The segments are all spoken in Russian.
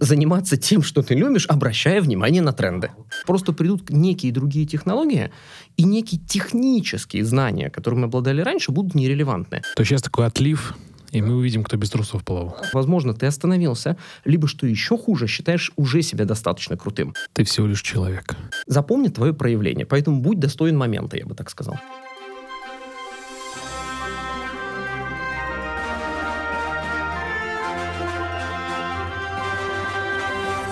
заниматься тем, что ты любишь, обращая внимание на тренды. Просто придут некие другие технологии, и некие технические знания, которыми мы обладали раньше, будут нерелевантны. То сейчас такой отлив и мы увидим, кто без трусов плавал. Возможно, ты остановился, либо, что еще хуже, считаешь уже себя достаточно крутым. Ты всего лишь человек. Запомни твое проявление, поэтому будь достоин момента, я бы так сказал.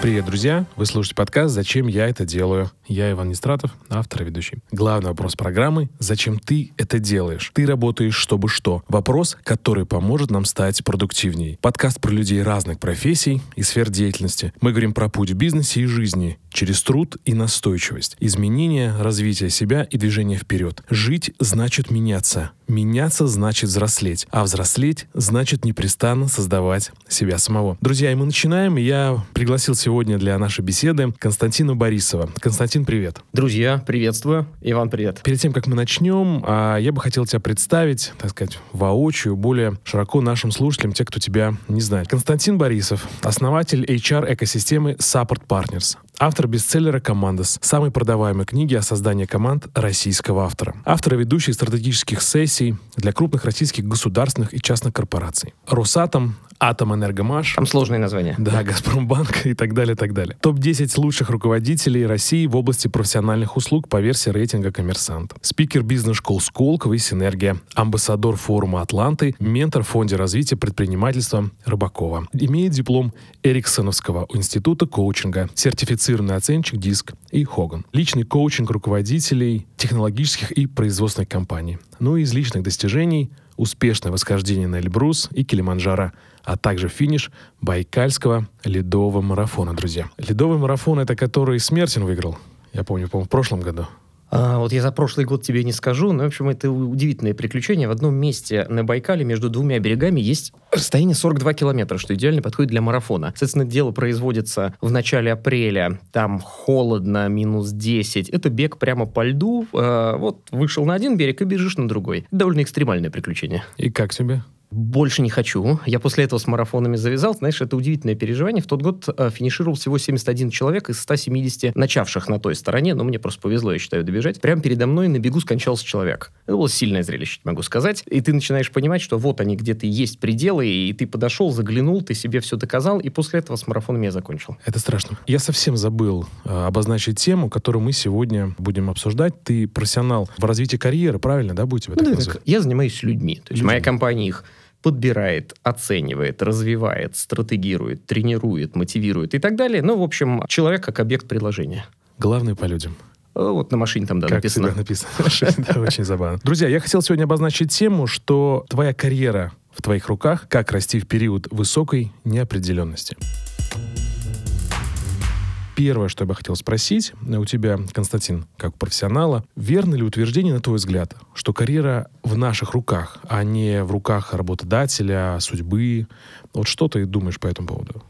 Привет, друзья! Вы слушаете подкаст «Зачем я это делаю?» Я Иван Нестратов, автор и ведущий. Главный вопрос программы – зачем ты это делаешь? Ты работаешь, чтобы что? Вопрос, который поможет нам стать продуктивнее. Подкаст про людей разных профессий и сфер деятельности. Мы говорим про путь в бизнесе и жизни, через труд и настойчивость, изменение, развитие себя и движение вперед. Жить значит меняться. Меняться значит взрослеть, а взрослеть значит непрестанно создавать себя самого. Друзья, и мы начинаем. Я пригласил сегодня для нашей беседы Константина Борисова. Константин, привет. Друзья, приветствую. Иван, привет. Перед тем, как мы начнем, а, я бы хотел тебя представить, так сказать, воочию, более широко нашим слушателям, те, кто тебя не знает. Константин Борисов, основатель HR-экосистемы Support Partners, Автор бестселлера «Командос», самой продаваемой книги о создании команд российского автора. Автор и ведущий стратегических сессий для крупных российских государственных и частных корпораций. Росатом, Атомэнергомаш. Там сложные названия. Да, Газпромбанк и так далее, и так далее. Топ-10 лучших руководителей России в области профессиональных услуг по версии рейтинга «Коммерсант». Спикер бизнес-школ Сколково и Синергия. Амбассадор форума Атланты. Ментор в фонде развития предпринимательства Рыбакова. Имеет диплом Эриксоновского института коучинга. Сертифицированный оценщик ДИСК и Хоган. Личный коучинг руководителей технологических и производственных компаний. Ну и из личных достижений – успешное восхождение на Эльбрус и Килиманджаро – а также финиш Байкальского ледового марафона, друзья. Ледовый марафон — это который Смертин выиграл. Я помню, по в прошлом году. А, вот я за прошлый год тебе не скажу, но, в общем, это удивительное приключение. В одном месте на Байкале между двумя берегами есть расстояние 42 километра, что идеально подходит для марафона. Соответственно, дело производится в начале апреля, там холодно, минус 10. Это бег прямо по льду. А, вот вышел на один берег и бежишь на другой. Довольно экстремальное приключение. И как тебе? Больше не хочу. Я после этого с марафонами завязал. Знаешь, это удивительное переживание. В тот год э, финишировал всего 71 человек из 170 начавших на той стороне. Но мне просто повезло, я считаю, добежать. Прямо передо мной на бегу скончался человек. Это было сильное зрелище, могу сказать. И ты начинаешь понимать, что вот они где-то есть пределы, и ты подошел, заглянул, ты себе все доказал, и после этого с марафоном я закончил. Это страшно. Я совсем забыл э, обозначить тему, которую мы сегодня будем обсуждать. Ты профессионал в развитии карьеры, правильно, да, будет тебя ну, так так, Я занимаюсь людьми. То есть Людьми. моя компания их подбирает, оценивает, развивает, стратегирует, тренирует, мотивирует и так далее. Ну, в общем, человек как объект приложения. Главное по людям. Э, вот на машине там, да, как написано. написано. Да, очень забавно. Друзья, я хотел сегодня обозначить тему, что твоя карьера в твоих руках, как расти в период высокой неопределенности первое, что я бы хотел спросить у тебя, Константин, как профессионала, верно ли утверждение, на твой взгляд, что карьера в наших руках, а не в руках работодателя, судьбы? Вот что ты думаешь по этому поводу?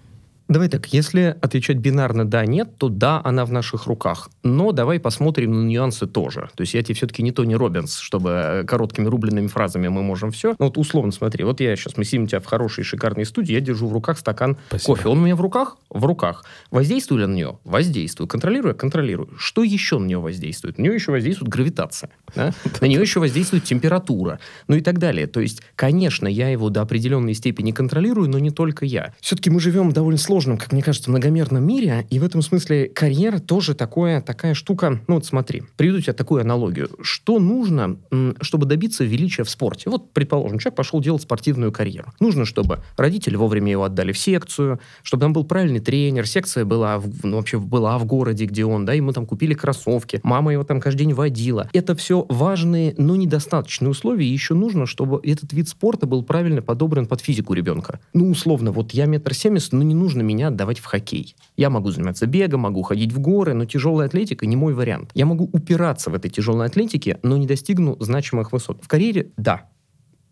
Давай так, если отвечать бинарно «да-нет», то да, она в наших руках. Но давай посмотрим на нюансы тоже. То есть я тебе все-таки не Тони Робинс, чтобы э, короткими рубленными фразами мы можем все. Ну вот условно смотри, вот я сейчас, мы сидим у тебя в хорошей шикарной студии, я держу в руках стакан Спасибо. кофе. Он у меня в руках? В руках. Воздействую ли на нее? Воздействую. Контролирую? Контролирую. Что еще на нее воздействует? На нее еще воздействует гравитация. Да? На нее еще воздействует температура. Ну и так далее. То есть, конечно, я его до определенной степени контролирую, но не только я. Все-таки мы живем довольно сложно сложном, как мне кажется, многомерном мире, и в этом смысле карьера тоже такое, такая штука. Ну вот смотри, приведу тебе такую аналогию. Что нужно, чтобы добиться величия в спорте? Вот, предположим, человек пошел делать спортивную карьеру. Нужно, чтобы родители вовремя его отдали в секцию, чтобы там был правильный тренер, секция была в, ну, вообще была в городе, где он, да, ему там купили кроссовки, мама его там каждый день водила. Это все важные, но недостаточные условия, и еще нужно, чтобы этот вид спорта был правильно подобран под физику ребенка. Ну, условно, вот я метр семьдесят, но не нужно меня отдавать в хоккей. Я могу заниматься бегом, могу ходить в горы, но тяжелая атлетика не мой вариант. Я могу упираться в этой тяжелой атлетике, но не достигну значимых высот. В карьере – да,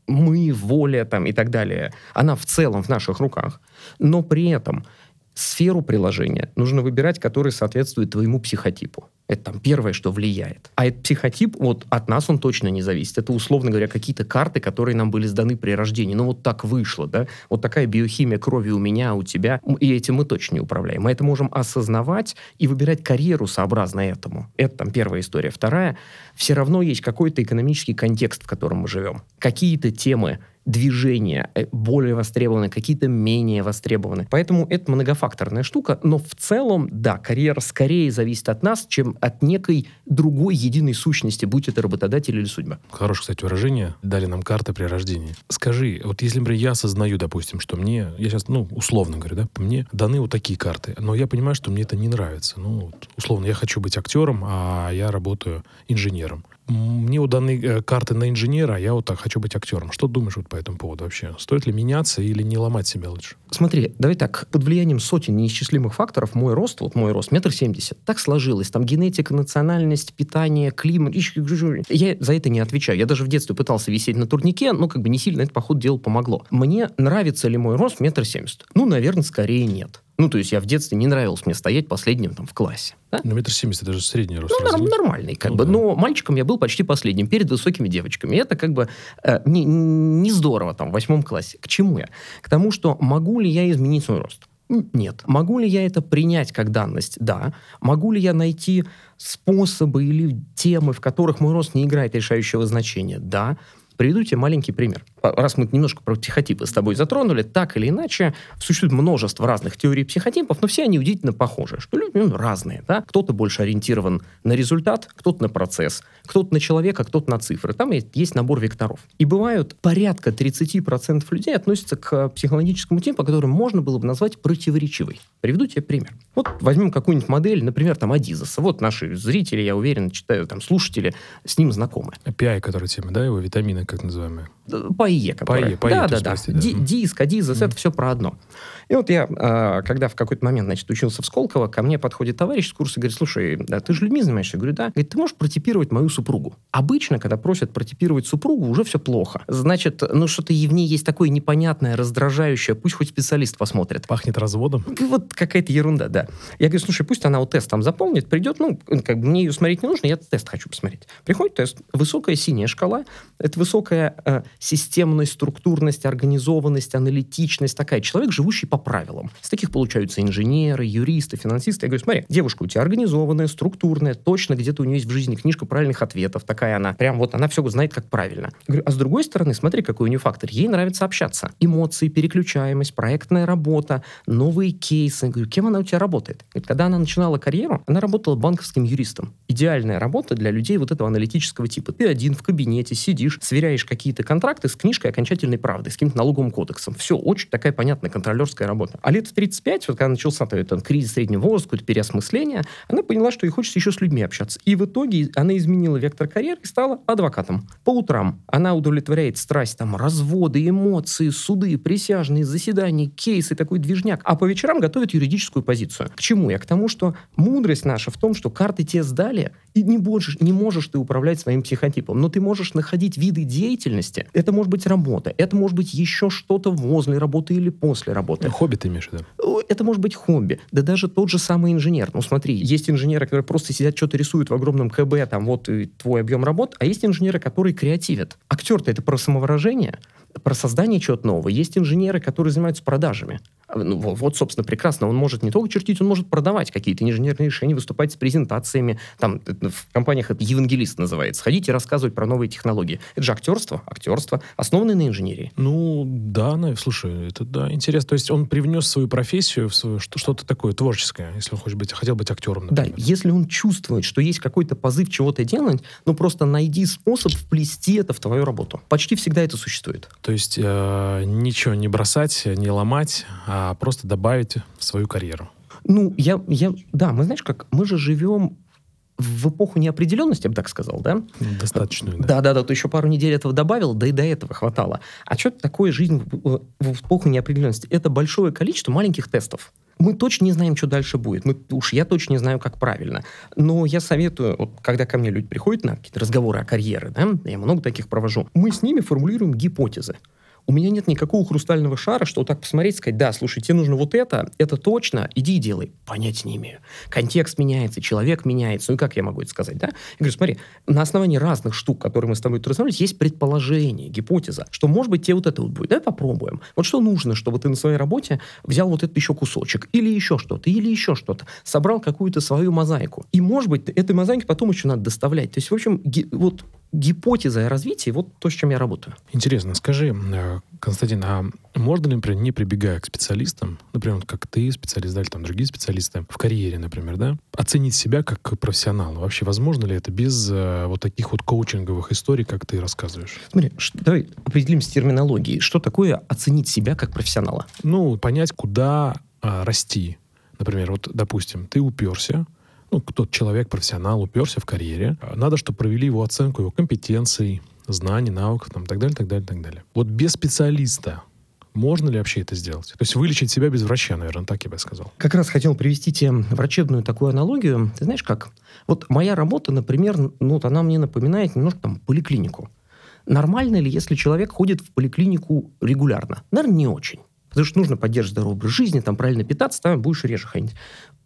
мы, воля там и так далее, она в целом в наших руках. Но при этом сферу приложения нужно выбирать, которая соответствует твоему психотипу. Это там первое, что влияет. А этот психотип, вот от нас он точно не зависит. Это, условно говоря, какие-то карты, которые нам были сданы при рождении. Ну, вот так вышло, да? Вот такая биохимия крови у меня, у тебя, и этим мы точно не управляем. Мы это можем осознавать и выбирать карьеру сообразно этому. Это там первая история. Вторая, все равно есть какой-то экономический контекст, в котором мы живем. Какие-то темы движения э, более востребованы, какие-то менее востребованы. Поэтому это многофакторная штука, но в целом, да, карьера скорее зависит от нас, чем от некой другой единой сущности, будь это работодатель или судьба. Хорошее, кстати, выражение. Дали нам карты при рождении. Скажи, вот если, например, я осознаю, допустим, что мне, я сейчас, ну, условно говорю, да, мне даны вот такие карты, но я понимаю, что мне это не нравится. Ну, вот, условно, я хочу быть актером, а я работаю инженером мне данной э, карты на инженера, а я вот так хочу быть актером. Что думаешь вот по этому поводу вообще? Стоит ли меняться или не ломать себя лучше? Смотри, давай так, под влиянием сотен неисчислимых факторов мой рост, вот мой рост, метр семьдесят, так сложилось. Там генетика, национальность, питание, климат. Я за это не отвечаю. Я даже в детстве пытался висеть на турнике, но как бы не сильно это, походу, дело помогло. Мне нравится ли мой рост метр семьдесят? Ну, наверное, скорее нет. Ну, то есть я в детстве не нравилось мне стоять последним там в классе. Да? Ну, метр семьдесят, это же средний рост. Ну, разве? нормальный, как ну, бы. Да. Но мальчиком я был почти последним, перед высокими девочками. И это как бы э, не, не здорово там в восьмом классе. К чему я? К тому, что могу ли я изменить свой рост? Нет. Могу ли я это принять как данность? Да. Могу ли я найти способы или темы, в которых мой рост не играет решающего значения? Да. Приведу тебе маленький пример. Раз мы немножко про психотипы с тобой затронули, так или иначе, существует множество разных теорий психотипов, но все они удивительно похожи, что люди ну, разные. Да? Кто-то больше ориентирован на результат, кто-то на процесс, кто-то на человека, кто-то на цифры. Там есть, есть набор векторов. И бывают порядка 30% людей относятся к психологическому типу, который можно было бы назвать противоречивой. Приведу тебе пример. Вот возьмем какую-нибудь модель, например, там Адизаса. Вот наши зрители, я уверен, читаю, там слушатели, с ним знакомы. API, который тема, да, его витамины как называемые? ПАИЕ, которая. ПАИЕ, да, да, да. Прости, да. Диск, Адизас, mm. это все про одно. И вот я, а, когда в какой-то момент, значит, учился в Сколково, ко мне подходит товарищ с курса и говорит, слушай, да, ты же людьми занимаешься? Я говорю, да. Говорит, ты можешь протипировать мою супругу? Обычно, когда просят протипировать супругу, уже все плохо. Значит, ну что-то в ней есть такое непонятное, раздражающее, пусть хоть специалист посмотрит. Пахнет разводом? Вот какая-то ерунда, да. Я говорю, слушай, пусть она вот тест там заполнит, придет, ну, как бы мне ее смотреть не нужно, я тест хочу посмотреть. Приходит тест, высокая синяя шкала, это высокая э, системность, структурность, организованность, аналитичность, такая. Человек, живущий по правилам. С таких получаются инженеры, юристы, финансисты. Я говорю, смотри, девушка у тебя организованная, структурная, точно где-то у нее есть в жизни книжка правильных ответов, такая она. Прям вот она все знает, как правильно. Я говорю, а с другой стороны, смотри, какой у нее фактор. Ей нравится общаться. Эмоции, переключаемость, проектная работа, новые кейсы. Я говорю, кем она у тебя работает? Говорит, когда она начинала карьеру, она работала банковским юристом. Идеальная работа для людей вот этого аналитического типа. Ты один в кабинете сидишь, сверяешь какие-то контракты с книжкой окончательной правды, с каким-то налоговым кодексом. Все, очень такая понятная контролерская работа. А лет в 35, вот когда начался этот кризис среднего возраста, какое-то переосмысление, она поняла, что ей хочется еще с людьми общаться. И в итоге она изменила вектор карьеры и стала адвокатом. По утрам она удовлетворяет страсть, там, разводы, эмоции, суды, присяжные, заседания, кейсы, такой движняк. А по вечерам готовит юридическую позицию. К чему я? К тому, что мудрость наша в том, что карты тебе сдали, и не можешь, не можешь ты управлять своим психотипом, но ты можешь находить виды деятельности. Это может быть работа, это может быть еще что-то возле работы или после работы. Хобби ты имеешь в виду? Это может быть хобби. Да даже тот же самый инженер. Ну смотри, есть инженеры, которые просто сидят, что-то рисуют в огромном КБ, там вот твой объем работ, а есть инженеры, которые креативят. Актер-то это про самовыражение, про создание чего-то нового. Есть инженеры, которые занимаются продажами. Ну, вот, собственно, прекрасно. Он может не только чертить, он может продавать какие-то инженерные решения, выступать с презентациями. Там в компаниях это евангелист называется. Ходить и рассказывать про новые технологии. Это же актерство, актерство, основанное на инженерии. Ну, да, ну, слушай, это да, интересно. То есть он привнес свою профессию в свою, что-то такое творческое, если он хочет быть, хотел быть актером, например. Да, если он чувствует, что есть какой-то позыв чего-то делать, ну, просто найди способ вплести это в твою работу. Почти всегда это существует. То есть э, ничего не бросать, не ломать, а просто добавить в свою карьеру? Ну, я, я, да, мы, знаешь, как, мы же живем в эпоху неопределенности, я бы так сказал, да? Достаточную, да. Да-да-да, ты еще пару недель этого добавил, да и до этого хватало. А что такое жизнь в, в эпоху неопределенности? Это большое количество маленьких тестов. Мы точно не знаем, что дальше будет. Мы, уж я точно не знаю, как правильно. Но я советую, вот, когда ко мне люди приходят на какие-то разговоры о карьере, да, я много таких провожу, мы с ними формулируем гипотезы У меня нет никакого хрустального шара, что вот так посмотреть, сказать, да, слушай, тебе нужно вот это, это точно, иди и делай. Понять не имею. Контекст меняется, человек меняется. Ну, как я могу это сказать, да? Я говорю, смотри, на основании разных штук, которые мы с тобой разговаривали, есть предположение, гипотеза, что, может быть, тебе вот это вот будет. Давай попробуем. Вот что нужно, чтобы ты на своей работе взял вот этот еще кусочек, или еще что-то, или еще что-то, собрал какую-то свою мозаику. И, может быть, этой мозаике потом еще надо доставлять. То есть, в общем, вот гипотеза развития, вот то, с чем я работаю. Интересно, скажи, э, Константин, а можно ли, например, не прибегая к специалистам, например, как ты специалист, да, или там другие специалисты, в карьере, например, да, оценить себя как профессионала? Вообще возможно ли это без э, вот таких вот коучинговых историй, как ты рассказываешь? Смотри, что, давай определимся терминологией. Что такое оценить себя как профессионала? Ну, понять, куда а, расти. Например, вот, допустим, ты уперся, ну, кто-то человек, профессионал, уперся в карьере. Надо, чтобы провели его оценку его компетенций, знаний, навыков, там, так далее, так далее, так далее. Вот без специалиста можно ли вообще это сделать? То есть вылечить себя без врача, наверное, так я бы сказал. Как раз хотел привести тебе врачебную такую аналогию. Ты знаешь как? Вот моя работа, например, ну, вот она мне напоминает немножко там поликлинику. Нормально ли, если человек ходит в поликлинику регулярно? Наверное, не очень. Потому что нужно поддерживать здоровый образ жизни, там правильно питаться, там будешь реже ходить.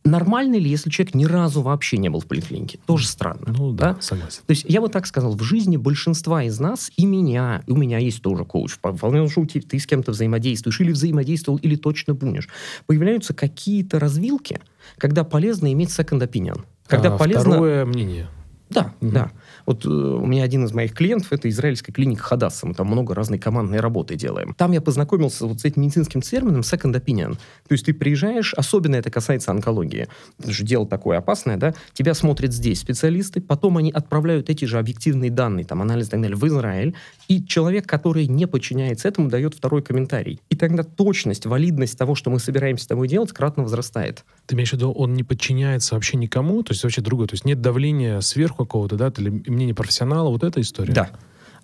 Нормально ли, если человек ни разу вообще не был в поликлинике? Тоже странно. Ну да, да? согласен. То есть я бы так сказал, в жизни большинства из нас, и меня, и у меня есть тоже коуч, вполне что ты с кем-то взаимодействуешь, или взаимодействовал, или точно будешь. Появляются какие-то развилки, когда полезно иметь second opinion. Когда а, полезно... Второе мнение. Да, угу. да. Вот э, у меня один из моих клиентов, это израильская клиника Хадаса. Мы там много разной командной работы делаем. Там я познакомился вот с этим медицинским термином second opinion. То есть ты приезжаешь, особенно это касается онкологии, потому что дело такое опасное, да, тебя смотрят здесь специалисты, потом они отправляют эти же объективные данные, там, анализ и в Израиль, и человек, который не подчиняется этому, дает второй комментарий. И тогда точность, валидность того, что мы собираемся с тобой делать, кратно возрастает. Ты имеешь в виду, он не подчиняется вообще никому, то есть вообще другое, то есть нет давления сверху какого-то, да, или мнение профессионала, вот эта история? Да.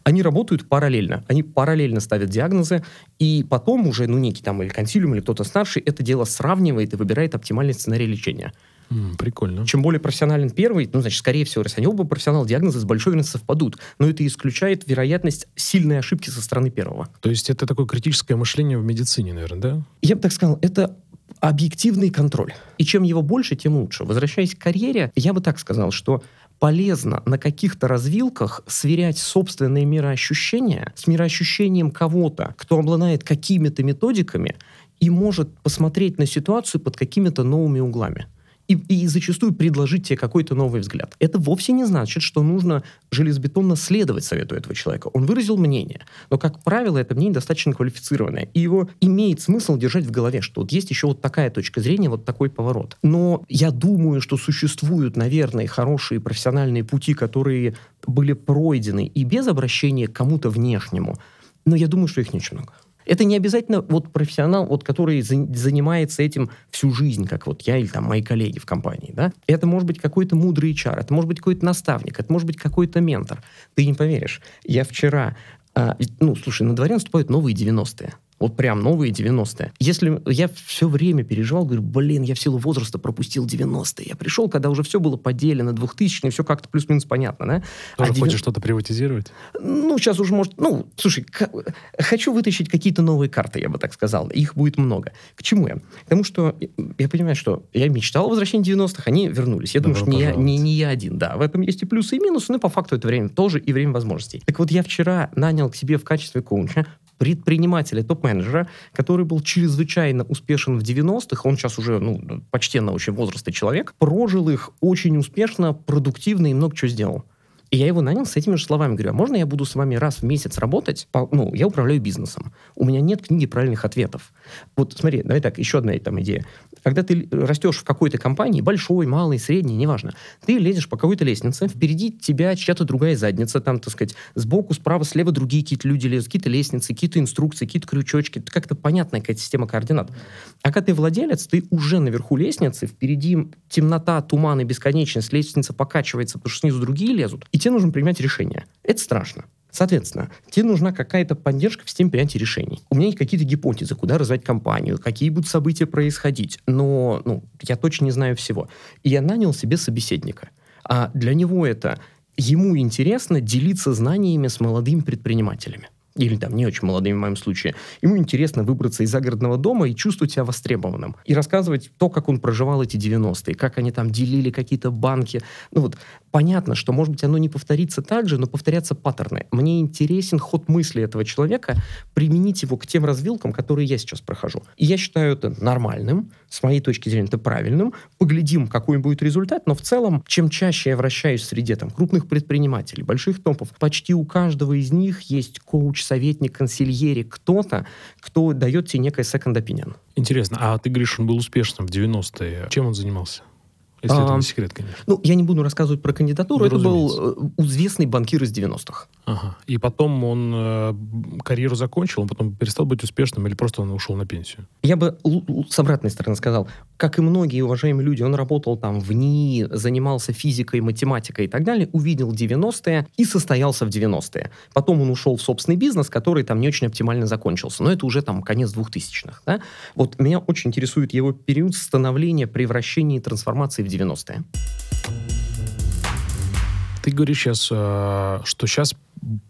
Они работают параллельно. Они параллельно ставят диагнозы, и потом уже, ну, некий там или консилиум, или кто-то старший это дело сравнивает и выбирает оптимальный сценарий лечения. Mm, прикольно. Чем более профессионален первый, ну, значит, скорее всего, если они оба профессионалы, диагнозы с большой вероятностью совпадут. Но это исключает вероятность сильной ошибки со стороны первого. То есть это такое критическое мышление в медицине, наверное, да? Я бы так сказал, это объективный контроль. И чем его больше, тем лучше. Возвращаясь к карьере, я бы так сказал, что полезно на каких-то развилках сверять собственные мироощущения с мироощущением кого-то, кто обладает какими-то методиками и может посмотреть на ситуацию под какими-то новыми углами и, и зачастую предложить тебе какой-то новый взгляд. Это вовсе не значит, что нужно железобетонно следовать совету этого человека. Он выразил мнение, но, как правило, это мнение достаточно квалифицированное, и его имеет смысл держать в голове, что вот есть еще вот такая точка зрения, вот такой поворот. Но я думаю, что существуют, наверное, хорошие профессиональные пути, которые были пройдены и без обращения к кому-то внешнему, но я думаю, что их не очень много. Это не обязательно вот профессионал, вот, который за, занимается этим всю жизнь, как вот я или там мои коллеги в компании. Да? Это может быть какой-то мудрый HR, это может быть какой-то наставник, это может быть какой-то ментор. Ты не поверишь. Я вчера... А, ну, слушай, на дворе наступают новые 90-е. Вот прям новые 90-е. Если я все время переживал, говорю, блин, я в силу возраста пропустил 90-е. Я пришел, когда уже все было поделено, 2000 все как-то плюс-минус понятно, да? Тоже а хочешь 90... что-то приватизировать? Ну, сейчас уже может... Ну, слушай, к... хочу вытащить какие-то новые карты, я бы так сказал. Их будет много. К чему я? К тому, что я понимаю, что я мечтал о возвращении 90-х, они вернулись. Я Добро думаю, что не я, не, не я один, да. В этом есть и плюсы, и минусы, но по факту это время тоже и время возможностей. Так вот, я вчера нанял к себе в качестве коуча предпринимателя, топ-менеджера, который был чрезвычайно успешен в 90-х, он сейчас уже ну, почти на очень возрастный человек, прожил их очень успешно, продуктивно и много чего сделал. И я его нанял с этими же словами. Говорю, а можно я буду с вами раз в месяц работать? По, ну, я управляю бизнесом. У меня нет книги правильных ответов. Вот смотри, давай так, еще одна там идея. Когда ты растешь в какой-то компании, большой, малый, средний, неважно, ты лезешь по какой-то лестнице, впереди тебя чья-то другая задница, там, так сказать, сбоку, справа, слева другие какие-то люди лезут, какие-то лестницы, какие-то инструкции, какие-то крючочки. Как-то понятная какая-то система координат. А когда ты владелец, ты уже наверху лестницы, впереди темнота, туман и бесконечность, лестница покачивается, потому что снизу другие лезут, и тебе нужно принимать решение. Это страшно. Соответственно, тебе нужна какая-то поддержка в системе принятия решений. У меня есть какие-то гипотезы, куда развивать компанию, какие будут события происходить, но ну, я точно не знаю всего. И я нанял себе собеседника. А для него это ему интересно делиться знаниями с молодыми предпринимателями. или там не очень молодыми в моем случае, ему интересно выбраться из загородного дома и чувствовать себя востребованным. И рассказывать то, как он проживал эти 90-е, как они там делили какие-то банки. Ну вот, понятно, что, может быть, оно не повторится так же, но повторятся паттерны. Мне интересен ход мысли этого человека, применить его к тем развилкам, которые я сейчас прохожу. И я считаю это нормальным, с моей точки зрения, это правильным. Поглядим, какой будет результат, но в целом, чем чаще я вращаюсь в среде там, крупных предпринимателей, больших топов, почти у каждого из них есть коуч, советник, консильери, кто-то, кто дает тебе некое second opinion. Интересно, а ты говоришь, он был успешным в 90-е. Чем он занимался? Если это А, не секрет, конечно. Ну, я не буду рассказывать про кандидатуру, Ну, это был разумеется. э, известный банкир из 90-х. Ага. И потом он э, карьеру закончил, он потом перестал быть успешным или просто он ушел на пенсию? Я бы с обратной стороны сказал, как и многие уважаемые люди, он работал там в НИИ, занимался физикой, математикой и так далее, увидел 90-е и состоялся в 90-е. Потом он ушел в собственный бизнес, который там не очень оптимально закончился. Но это уже там конец 2000-х. Да? Вот меня очень интересует его период становления, превращения и трансформации в 90-е. Ты говоришь сейчас, э, что сейчас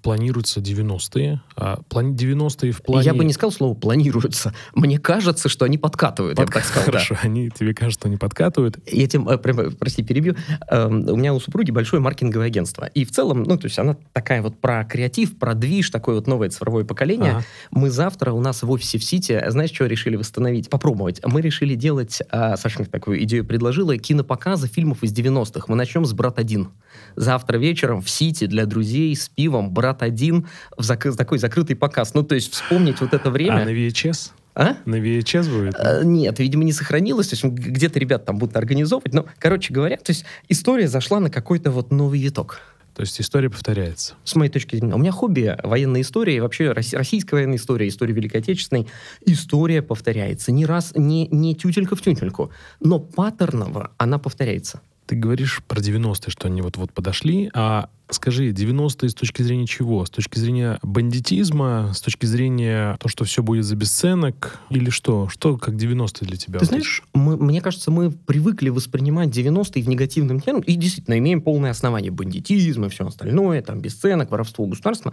планируются 90-е. А плани- 90-е в плане... Я бы не сказал слово «планируется». Мне кажется, что они подкатывают, я бы так сказал. да. Хорошо, они тебе кажется, что не подкатывают. Я тем, э, прям, прости, перебью. Эм, У меня у супруги большое маркетинговое агентство. И в целом, ну, то есть она такая вот про креатив, про движ, такое вот новое цифровое поколение. Ага. Мы завтра у нас в офисе в Сити, знаешь, что решили восстановить? Попробовать. Мы решили делать, а, Саша мне такую идею предложила, кинопоказы фильмов из 90-х. Мы начнем с «Брат-1». Завтра вечером в Сити для друзей с пивом «Брат-1» в зак- такой закрытый показ. Ну, то есть вспомнить вот это А на время. VHS? А? На VHS будет? Э, Нет, видимо, не сохранилось. То есть где-то ребят там будут организовывать. Но, короче говоря, то есть история зашла на какой-то вот новый виток. То есть история повторяется. С моей точки зрения. У меня хобби военная история, и вообще рос- российская военная история, история Великой Отечественной. История повторяется. Не раз, не, не тютелька в тютельку. Но паттерново она повторяется. Ты говоришь про 90-е, что они вот-вот подошли, а скажи, 90-е с точки зрения чего? С точки зрения бандитизма, с точки зрения то, что все будет за бесценок, или что? Что как 90-е для тебя? Ты знаешь, мы- мне кажется, мы привыкли воспринимать 90-е в негативном термине, и действительно имеем полное основание бандитизм и все остальное, там, бесценок, воровство государства.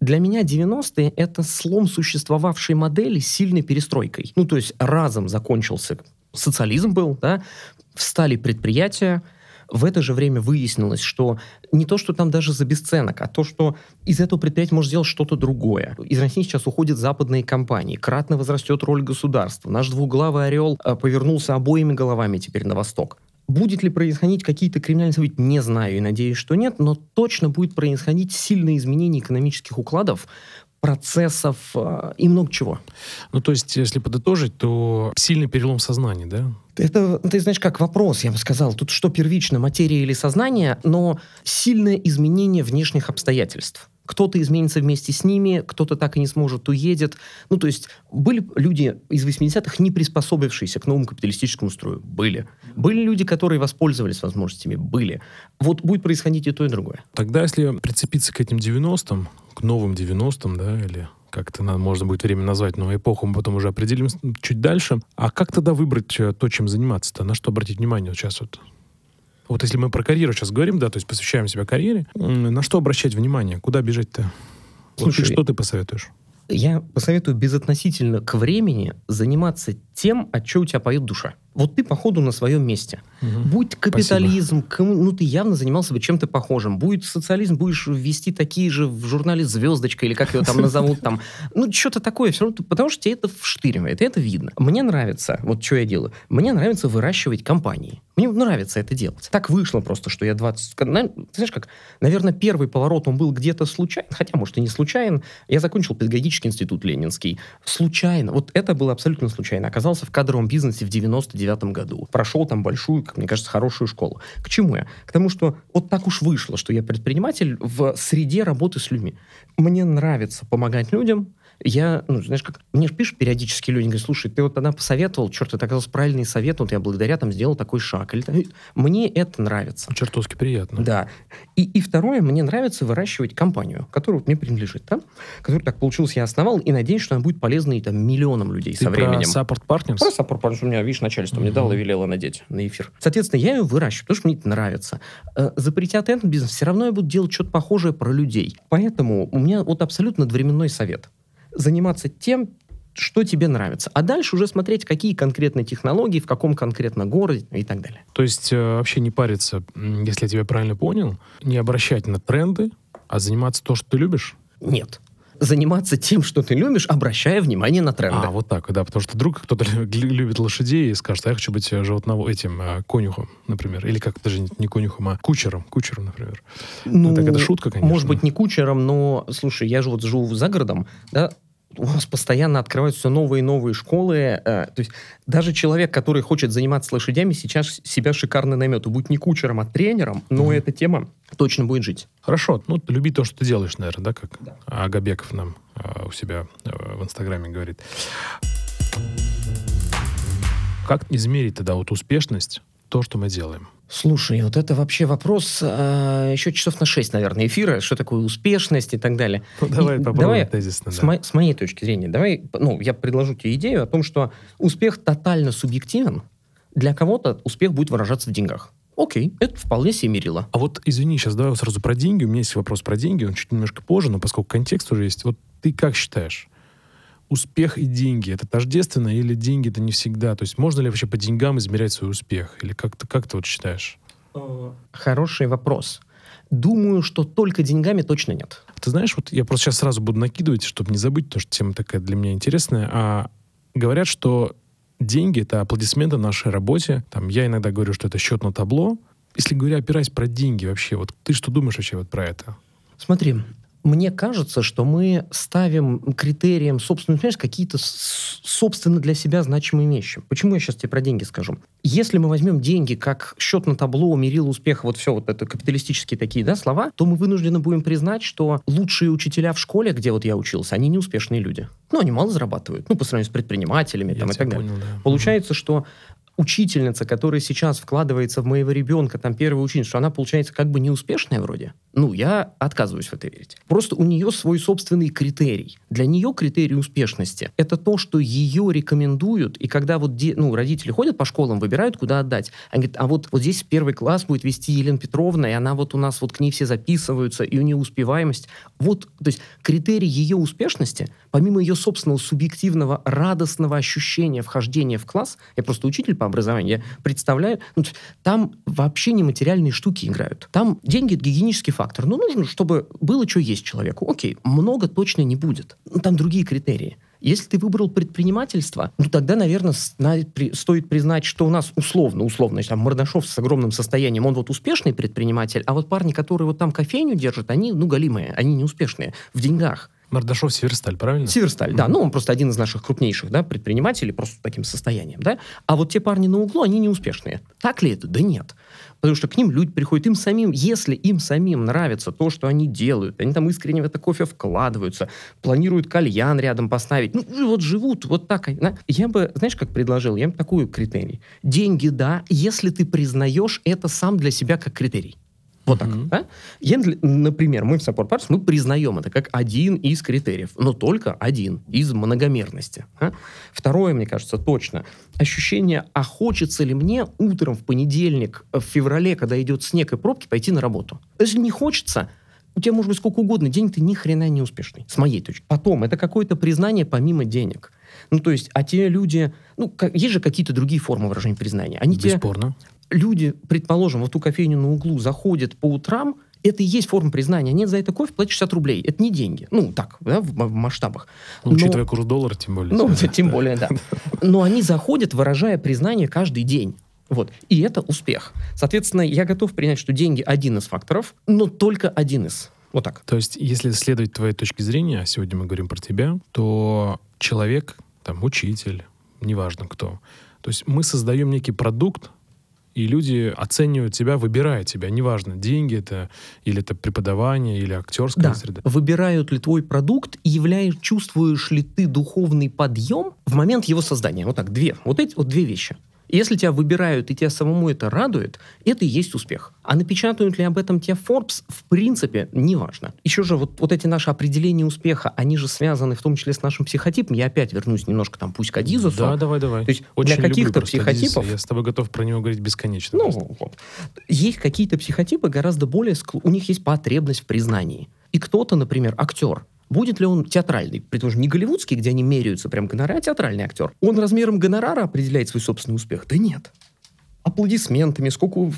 Для меня 90-е — это слом существовавшей модели с сильной перестройкой. Ну, то есть разом закончился социализм был, да, встали предприятия, в это же время выяснилось, что не то, что там даже за бесценок, а то, что из этого предприятия может сделать что-то другое. Из России сейчас уходят западные компании, кратно возрастет роль государства. Наш двуглавый орел э, повернулся обоими головами теперь на восток. Будет ли происходить какие-то криминальные события, не знаю и надеюсь, что нет, но точно будет происходить сильное изменение экономических укладов, процессов э, и много чего. Ну, то есть, если подытожить, то сильный перелом сознания, да? Это, ты знаешь, как вопрос, я бы сказал. Тут что первично, материя или сознание, но сильное изменение внешних обстоятельств. Кто-то изменится вместе с ними, кто-то так и не сможет, уедет. Ну, то есть были люди из 80-х, не приспособившиеся к новому капиталистическому строю? Были. Были люди, которые воспользовались возможностями? Были. Вот будет происходить и то, и другое. Тогда, если прицепиться к этим 90-м, к новым 90-м, да, или как это можно будет время назвать, но эпоху мы потом уже определим чуть дальше. А как тогда выбрать э, то, чем заниматься-то? На что обратить внимание вот сейчас вот? Вот если мы про карьеру сейчас говорим, да, то есть посвящаем себя карьере, на что обращать внимание? Куда бежать-то? Вот Слушай, что ты посоветуешь? Я посоветую безотносительно к времени заниматься тем, от чего у тебя поет душа. Вот ты, походу, на своем месте. Мгм. Будь капитализм, кому- ну ты явно занимался бы чем-то похожим. Будет социализм, будешь вести такие же в журнале «Звездочка» или как его там назовут там. Ну, что-то такое. Все равно, потому что тебе это вштыривает, и это видно. Мне нравится, вот что я делаю, мне нравится выращивать компании. Мне нравится это делать. Так вышло просто, что я 20... на- Ты знаешь как, наверное, первый поворот, он был где-то случайно, хотя, может, и не случайен. Я закончил педагогический институт Ленинский. Случайно. Вот это было абсолютно случайно. Оказался в кадровом бизнесе в 99 году. Прошел там большую, как мне кажется, хорошую школу. К чему я? К тому, что вот так уж вышло, что я предприниматель в среде работы с людьми. Мне нравится помогать людям, Я, ну, знаешь, как мне же пишут периодически люди, говорят, слушай, ты вот тогда посоветовал, черт, это оказался правильный совет, вот я благодаря там сделал такой шаг. Или, мне это нравится. Чертовски приятно. Да. И, и второе, мне нравится выращивать компанию, которая вот мне принадлежит, да? которую так получилось, я основал, и надеюсь, что она будет полезной там миллионам людей Ты со временем. про Support Partners? Про Support Partners у меня, видишь, начальство мне Мгм. дало и велело надеть на эфир. Соответственно, я ее выращиваю, потому что мне это нравится. Э, Запретят этот бизнес, все равно я буду делать что-то похожее про людей. Поэтому у меня вот абсолютно временной совет. Заниматься тем, что тебе нравится. А дальше уже смотреть, какие конкретные технологии, в каком конкретно городе и так далее. То есть э, вообще не париться, если я тебя правильно понял, не обращать на тренды, а заниматься то, что ты любишь? Нет. Заниматься тем, что ты любишь, обращая внимание на тренды. А, вот так, да, потому что вдруг кто-то лю- любит лошадей и скажет, а я хочу быть э, животного, этим, э, конюхом, например. Или как даже не- не конюхом, а кучером, кучером, например. Ну, так это шутка, конечно. Может быть, не кучером, но, слушай, я же вот живу за городом, да, у нас постоянно открываются все новые и новые школы. э, то есть даже человек, который хочет заниматься лошадями, сейчас себя шикарно наймет. И будет не кучером, а тренером, но Мгм. эта тема точно будет жить. Хорошо, ну, люби то, что ты делаешь, наверное, да, как Да. Агабеков нам э, у себя э, в Инстаграме говорит. Как измерить тогда вот успешность, то, что мы делаем? Слушай, вот это вообще вопрос э, еще часов на 6, наверное, эфира. Что такое успешность и так далее. Ну, давай И попробуем давай тезисно. С, да. мо- с моей точки зрения, давай, ну, я предложу тебе идею о том, что успех тотально субъективен. Для кого-то успех будет выражаться в деньгах. Окей, это вполне себе мерило. А вот, извини, сейчас давай сразу про деньги. У меня есть вопрос про деньги, он чуть немножко позже, но поскольку контекст уже есть. Вот ты как считаешь, успех и деньги, это тождественно или деньги это не всегда? То есть можно ли вообще по деньгам измерять свой успех? Или как ты, как ты вот считаешь? Хороший вопрос. Думаю, что только деньгами точно нет. Ты знаешь, вот я просто сейчас сразу буду накидывать, чтобы не забыть, потому что тема такая для меня интересная. А говорят, что деньги — это аплодисменты нашей работе. Там, я иногда говорю, что это счет на табло. Если говоря, опираясь про деньги вообще, вот ты что думаешь вообще вот про это? Смотри, мне кажется, что мы ставим критерием, собственно, понимаешь, какие-то собственно для себя значимые вещи. Почему я сейчас тебе про деньги скажу? Если мы возьмем деньги как счет на табло, мерил успеха, вот все вот это капиталистические такие да, слова, то мы вынуждены будем признать, что лучшие учителя в школе, где вот я учился, они неуспешные люди. Ну, они мало зарабатывают, ну, по сравнению с предпринимателями Я там, и так далее. понял, да. Получается, что учительница, которая сейчас вкладывается в моего ребенка, там, первая ученица, что она, получается, как бы неуспешная вроде? Ну, я отказываюсь в это верить. Просто у нее свой собственный критерий. Для нее критерий успешности — это то, что ее рекомендуют, и когда вот де- ну, родители ходят по школам, выбирают, куда отдать, они говорят, а вот, вот здесь первый класс будет вести Елена Петровна, и она вот у нас вот к ней все записываются, и у нее успеваемость. Вот, то есть критерий ее успешности, помимо ее собственного субъективного радостного ощущения вхождения в класс, я просто учитель по образованию, я представляю, ну, там вообще нематериальные штуки играют. Там деньги — это гигиенический фактор. Ну, нужно, чтобы было, что есть человеку. Окей, много точно не будет. Ну, там другие критерии. Если ты выбрал предпринимательство, ну тогда, наверное, стоит признать, что у нас условно, условно, значит, там Мордашов с огромным состоянием, он вот успешный предприниматель, а вот парни, которые вот там кофейню держат, они, ну, галимые, они неуспешные в деньгах. Мордашов Северсталь, правильно? Северсталь, да. Ну, он просто один из наших крупнейших да, предпринимателей, просто с таким состоянием, да. А вот те парни на углу, они неуспешные. Так ли это? Да нет. Потому что к ним люди приходят, им самим, если им самим нравится то, что они делают, они там искренне в это кофе вкладываются, планируют кальян рядом поставить, ну, вот живут вот так. да. Я бы, знаешь, как предложил? Я бы такую критерий. Деньги, да, если ты признаешь это сам для себя как критерий. Вот так. Мгм. да? Для- например, мы в Support Partners, мы признаем это как один из критериев, но только один из многомерности. а. Второе, мне кажется, точно. Ощущение, а хочется ли мне утром в понедельник, э, в феврале, когда идет снег и пробки, пойти на работу. Если не хочется, у тебя может быть сколько угодно, день ты ни хрена не успешный, с моей точки. Потом, это какое-то признание помимо денег. Ну, то есть, а те люди, ну, как- есть же какие-то другие формы выражения признания. Они Бесспорно. Люди, предположим, в ту кофейню на углу заходят по утрам, это и есть форма признания. Нет, за это кофе платишь 60 рублей. Это не деньги. Ну, так, да, в, в масштабах. Ну, Но- учитывая курс доллара, тем более. ну, Да. тем более, да. Но они заходят, выражая признание каждый день. Вот. И это успех. Соответственно, я готов принять, что деньги один из факторов, но только один из. Вот так. То есть, если следовать твоей точке зрения, а сегодня мы говорим про тебя, то человек, там, учитель, неважно кто, то есть мы создаем некий продукт, и люди оценивают тебя, выбирают тебя, неважно, деньги это, или это преподавание, или актерская Да. среда. Выбирают ли твой продукт и являешь, чувствуешь ли ты духовный подъем в момент его создания. Вот так, две. Вот эти вот две вещи. Если тебя выбирают и тебя самому это радует, это и есть успех. А напечатают ли об этом тебя Forbes, в принципе, неважно. Еще же вот, вот эти наши определения успеха, они же связаны в том числе с нашим психотипом. Я опять вернусь немножко там пусть к Адизусу. Да, давай, давай. То есть Очень для каких-то психотипов Я с тобой готов про него говорить бесконечно. ну, просто. вот. Есть какие-то психотипы гораздо более... скло- У них есть потребность в признании. И кто-то, например, актер, будет ли он театральный, при том же не голливудский, где они меряются прям гонорар, а театральный актер. Он размером гонорара определяет свой собственный успех? Да нет. Аплодисментами, сколько,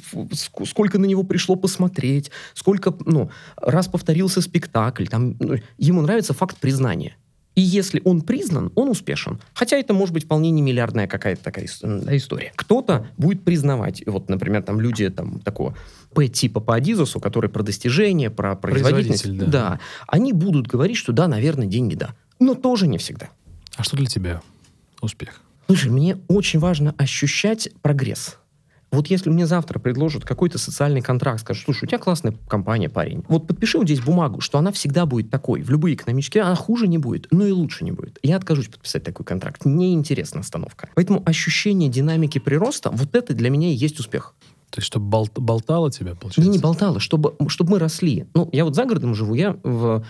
сколько на него пришло посмотреть, сколько ну, раз повторился спектакль. Там, ну, ему нравится факт признания. И если он признан, он успешен. Хотя это может быть вполне не миллиардная какая-то такая история. Кто-то будет признавать, вот, например, там люди там, такого П-типа по Адизусу, которые про достижения, про производительность. Производитель, да. Они будут говорить, что да, наверное, деньги да. Но тоже не всегда. А что для тебя успех? Слушай, мне очень важно ощущать прогресс. Вот если мне завтра предложат какой-то социальный контракт, скажут, слушай, у тебя классная компания, парень. Вот подпиши вот здесь бумагу, что она всегда будет такой. В любые экономические, она хуже не будет, но и лучше не будет. Я откажусь подписать такой контракт. Мне интересна остановка. Поэтому ощущение динамики прироста, вот это для меня и есть успех. То есть, чтобы бол- болтало тебя, получается? Не, не болтало, чтобы, чтобы мы росли. Ну, я вот за городом живу, я в...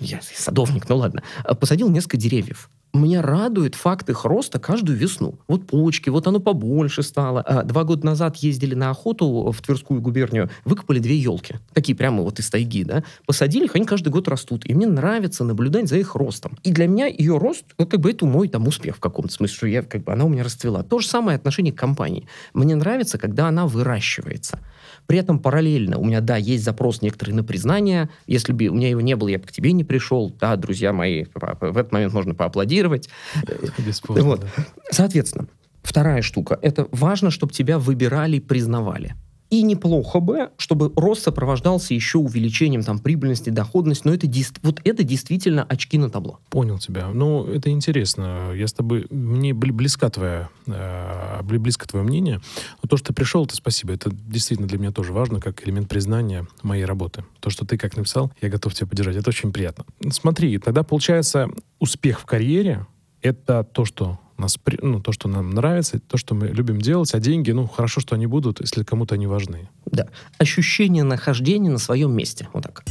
Я садовник, ну ладно. Посадил несколько деревьев. Меня радует факт их роста каждую весну. Вот почки, вот оно побольше стало. А, Два года назад ездили на охоту в Тверскую губернию, выкопали две елки. Такие прямо вот из тайги, да. Посадили их, они каждый год растут. И мне нравится наблюдать за их ростом. И для меня ее рост, ну, как бы это мой там успех в каком-то смысле, что я, как бы, она у меня расцвела. То же самое отношение к компании. Мне нравится, когда она выращивается. При этом параллельно у меня, да, есть запрос некоторый на признание. Если бы у меня его не было, я бы к тебе не пришел. Да, друзья мои, в этот момент можно поаплодировать. Бесспорно, Вот. да. Соответственно, вторая штука. Это важно, чтобы тебя выбирали, признавали. И неплохо бы, чтобы рост сопровождался еще увеличением там прибыльности, доходности. Но это, вот это действительно очки на табло. Понял тебя. Ну, это интересно. Я с тобой... Мне бли- близка твоя, э, бли- близко твое мнение. Но то, что ты пришел, это спасибо. Это действительно для меня тоже важно, как элемент признания моей работы. То, что ты как написал, я готов тебя поддержать. Это очень приятно. Смотри, тогда получается успех в карьере — это то, что нас, ну, то, что нам нравится, то, что мы любим делать, а деньги, ну, хорошо, что они будут, если кому-то они важны. Да. Ощущение нахождения на своем месте. Вот так.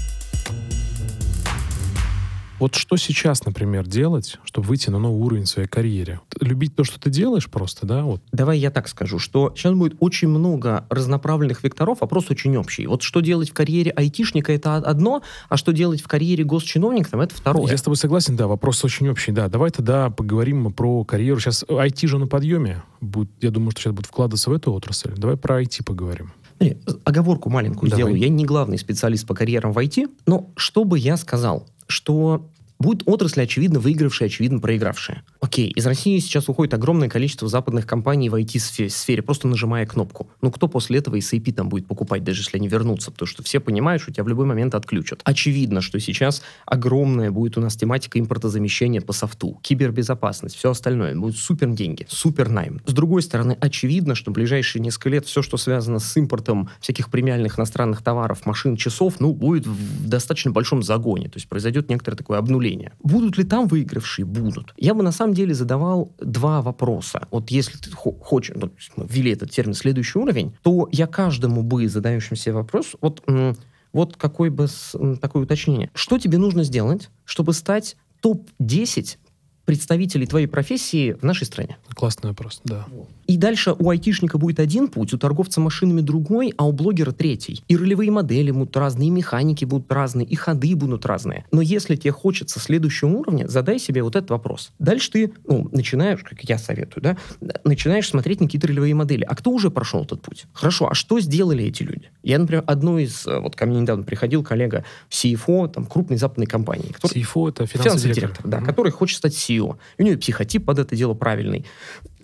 Вот что сейчас, например, делать, чтобы выйти на новый уровень в своей карьере? Любить то, что ты делаешь просто, да? Вот. Давай я так скажу, что сейчас будет очень много разноправленных векторов, вопрос очень общий. Вот что делать в карьере айтишника это одно, а что делать в карьере госчиновника там, это второе. Я с тобой согласен, да, вопрос очень общий, да. Давай тогда поговорим про карьеру. Сейчас IT же на подъеме. Будет, я думаю, что сейчас будут вкладываться в эту отрасль. Давай про IT поговорим. Смотри, оговорку маленькую Давай. сделаю. Я не главный специалист по карьерам в IT, но что бы я сказал, что будет отрасль, очевидно, выигравшая, очевидно, проигравшая. Окей, из России сейчас уходит огромное количество западных компаний в IT-сфере, просто нажимая кнопку. Ну, кто после этого и SAP там будет покупать, даже если они вернутся? Потому что все понимают, что тебя в любой момент отключат. Очевидно, что сейчас огромная будет у нас тематика импортозамещения по софту, кибербезопасность, все остальное. Будут супер деньги, супер найм. С другой стороны, очевидно, что в ближайшие несколько лет все, что связано с импортом всяких премиальных иностранных товаров, машин, часов, ну, будет в достаточно большом загоне. То есть произойдет некоторое такое обнуление. Будут ли там выигравшие? Будут. Я бы на самом деле задавал два вопроса. Вот если ты хо- хочешь, ну, ввели этот термин «следующий уровень», то я каждому бы задающимся вопрос, вот, вот какой бы такое уточнение. Что тебе нужно сделать, чтобы стать топ-10 представителей твоей профессии в нашей стране? Классный вопрос, да. И дальше у айтишника будет один путь, у торговца машинами другой, а у блогера третий. И ролевые модели будут разные, и механики будут разные, и ходы будут разные. Но если тебе хочется следующего уровня, задай себе вот этот вопрос. Дальше ты, ну, начинаешь, как я советую, да, начинаешь смотреть на какие-то ролевые модели. А кто уже прошел этот путь? Хорошо, а что сделали эти люди? Я, например, одной из, э, вот ко мне недавно приходил коллега CFO, там, крупной западной компании, который CFO — это финансовый, финансовый директор. директор, да, Мгм. который хочет стать CEO. И у него психотип под это дело правильный.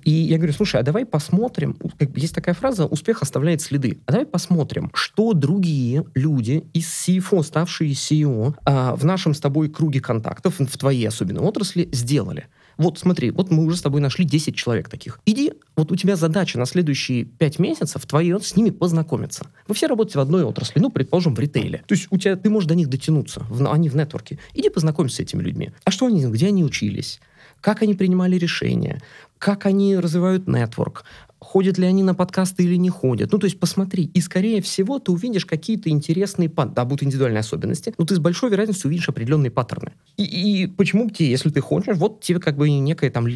И я говорю, слушай, а давай посмотрим, как есть такая фраза, успех оставляет следы. А давай посмотрим, что другие люди из CFO, ставшие CEO, а, в нашем с тобой круге контактов, в твоей особенно отрасли, сделали. Вот смотри, вот мы уже с тобой нашли 10 человек таких. Иди, вот у тебя задача на следующие 5 месяцев твои с ними познакомиться. Вы все работаете в одной отрасли, ну, предположим, в ритейле. То есть у тебя, ты можешь до них дотянуться, в, они в нетворке. Иди познакомься с этими людьми. А что они, где они учились? Как они принимали решения? Как они развивают нетворк? Ходят ли они на подкасты или не ходят. Ну, то есть посмотри, и скорее всего ты увидишь какие-то интересные, да, будут индивидуальные особенности, но ты с большой вероятностью увидишь определенные паттерны. И, и почему бы тебе, если ты хочешь, вот тебе как бы некая там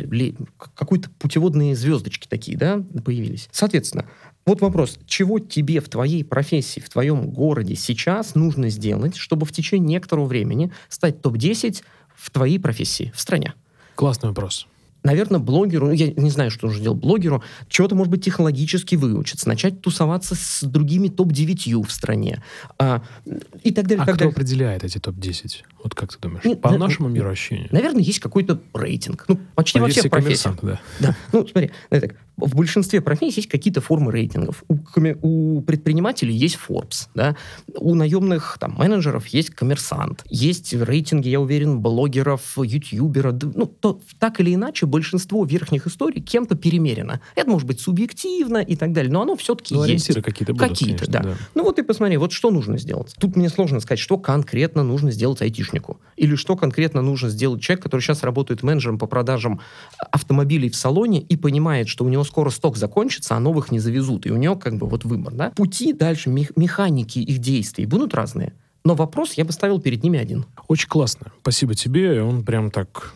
какой-то путеводные звездочки такие, да, появились. Соответственно, вот вопрос, чего тебе в твоей профессии, в твоем городе сейчас нужно сделать, чтобы в течение некоторого времени стать топ-10 в твоей профессии, в стране? Классный вопрос наверное, блогеру, ну, я не знаю, что нужно делать блогеру, чего-то, может быть, технологически выучиться, начать тусоваться с другими топ-9 в стране а, и так далее. А так кто далее. определяет эти топ-10? Вот как ты думаешь? Нет, По на, нашему мироощущению? Наверное, есть какой-то рейтинг. Ну, почти По во всех профессиях. Да. да. Ну, смотри, так, в большинстве профессий есть какие-то формы рейтингов. У, у предпринимателей есть Forbes, да? у наемных там, менеджеров есть коммерсант, есть рейтинги, я уверен, блогеров, ютубера. Ну, то, так или иначе, большинство верхних историй кем-то перемерено. Это может быть субъективно и так далее, но оно все-таки ну, есть. какие-то будут, Какие-то, да. да. Ну вот и посмотри, вот что нужно сделать. Тут мне сложно сказать, что конкретно нужно сделать айтишнику. Или что конкретно нужно сделать человек, который сейчас работает менеджером по продажам автомобилей в салоне и понимает, что у него скоро сток закончится, а новых не завезут. И у него как бы вот выбор. Да? Пути дальше, механики их действий будут разные. Но вопрос я бы ставил перед ними один. Очень классно. Спасибо тебе. Он прям так,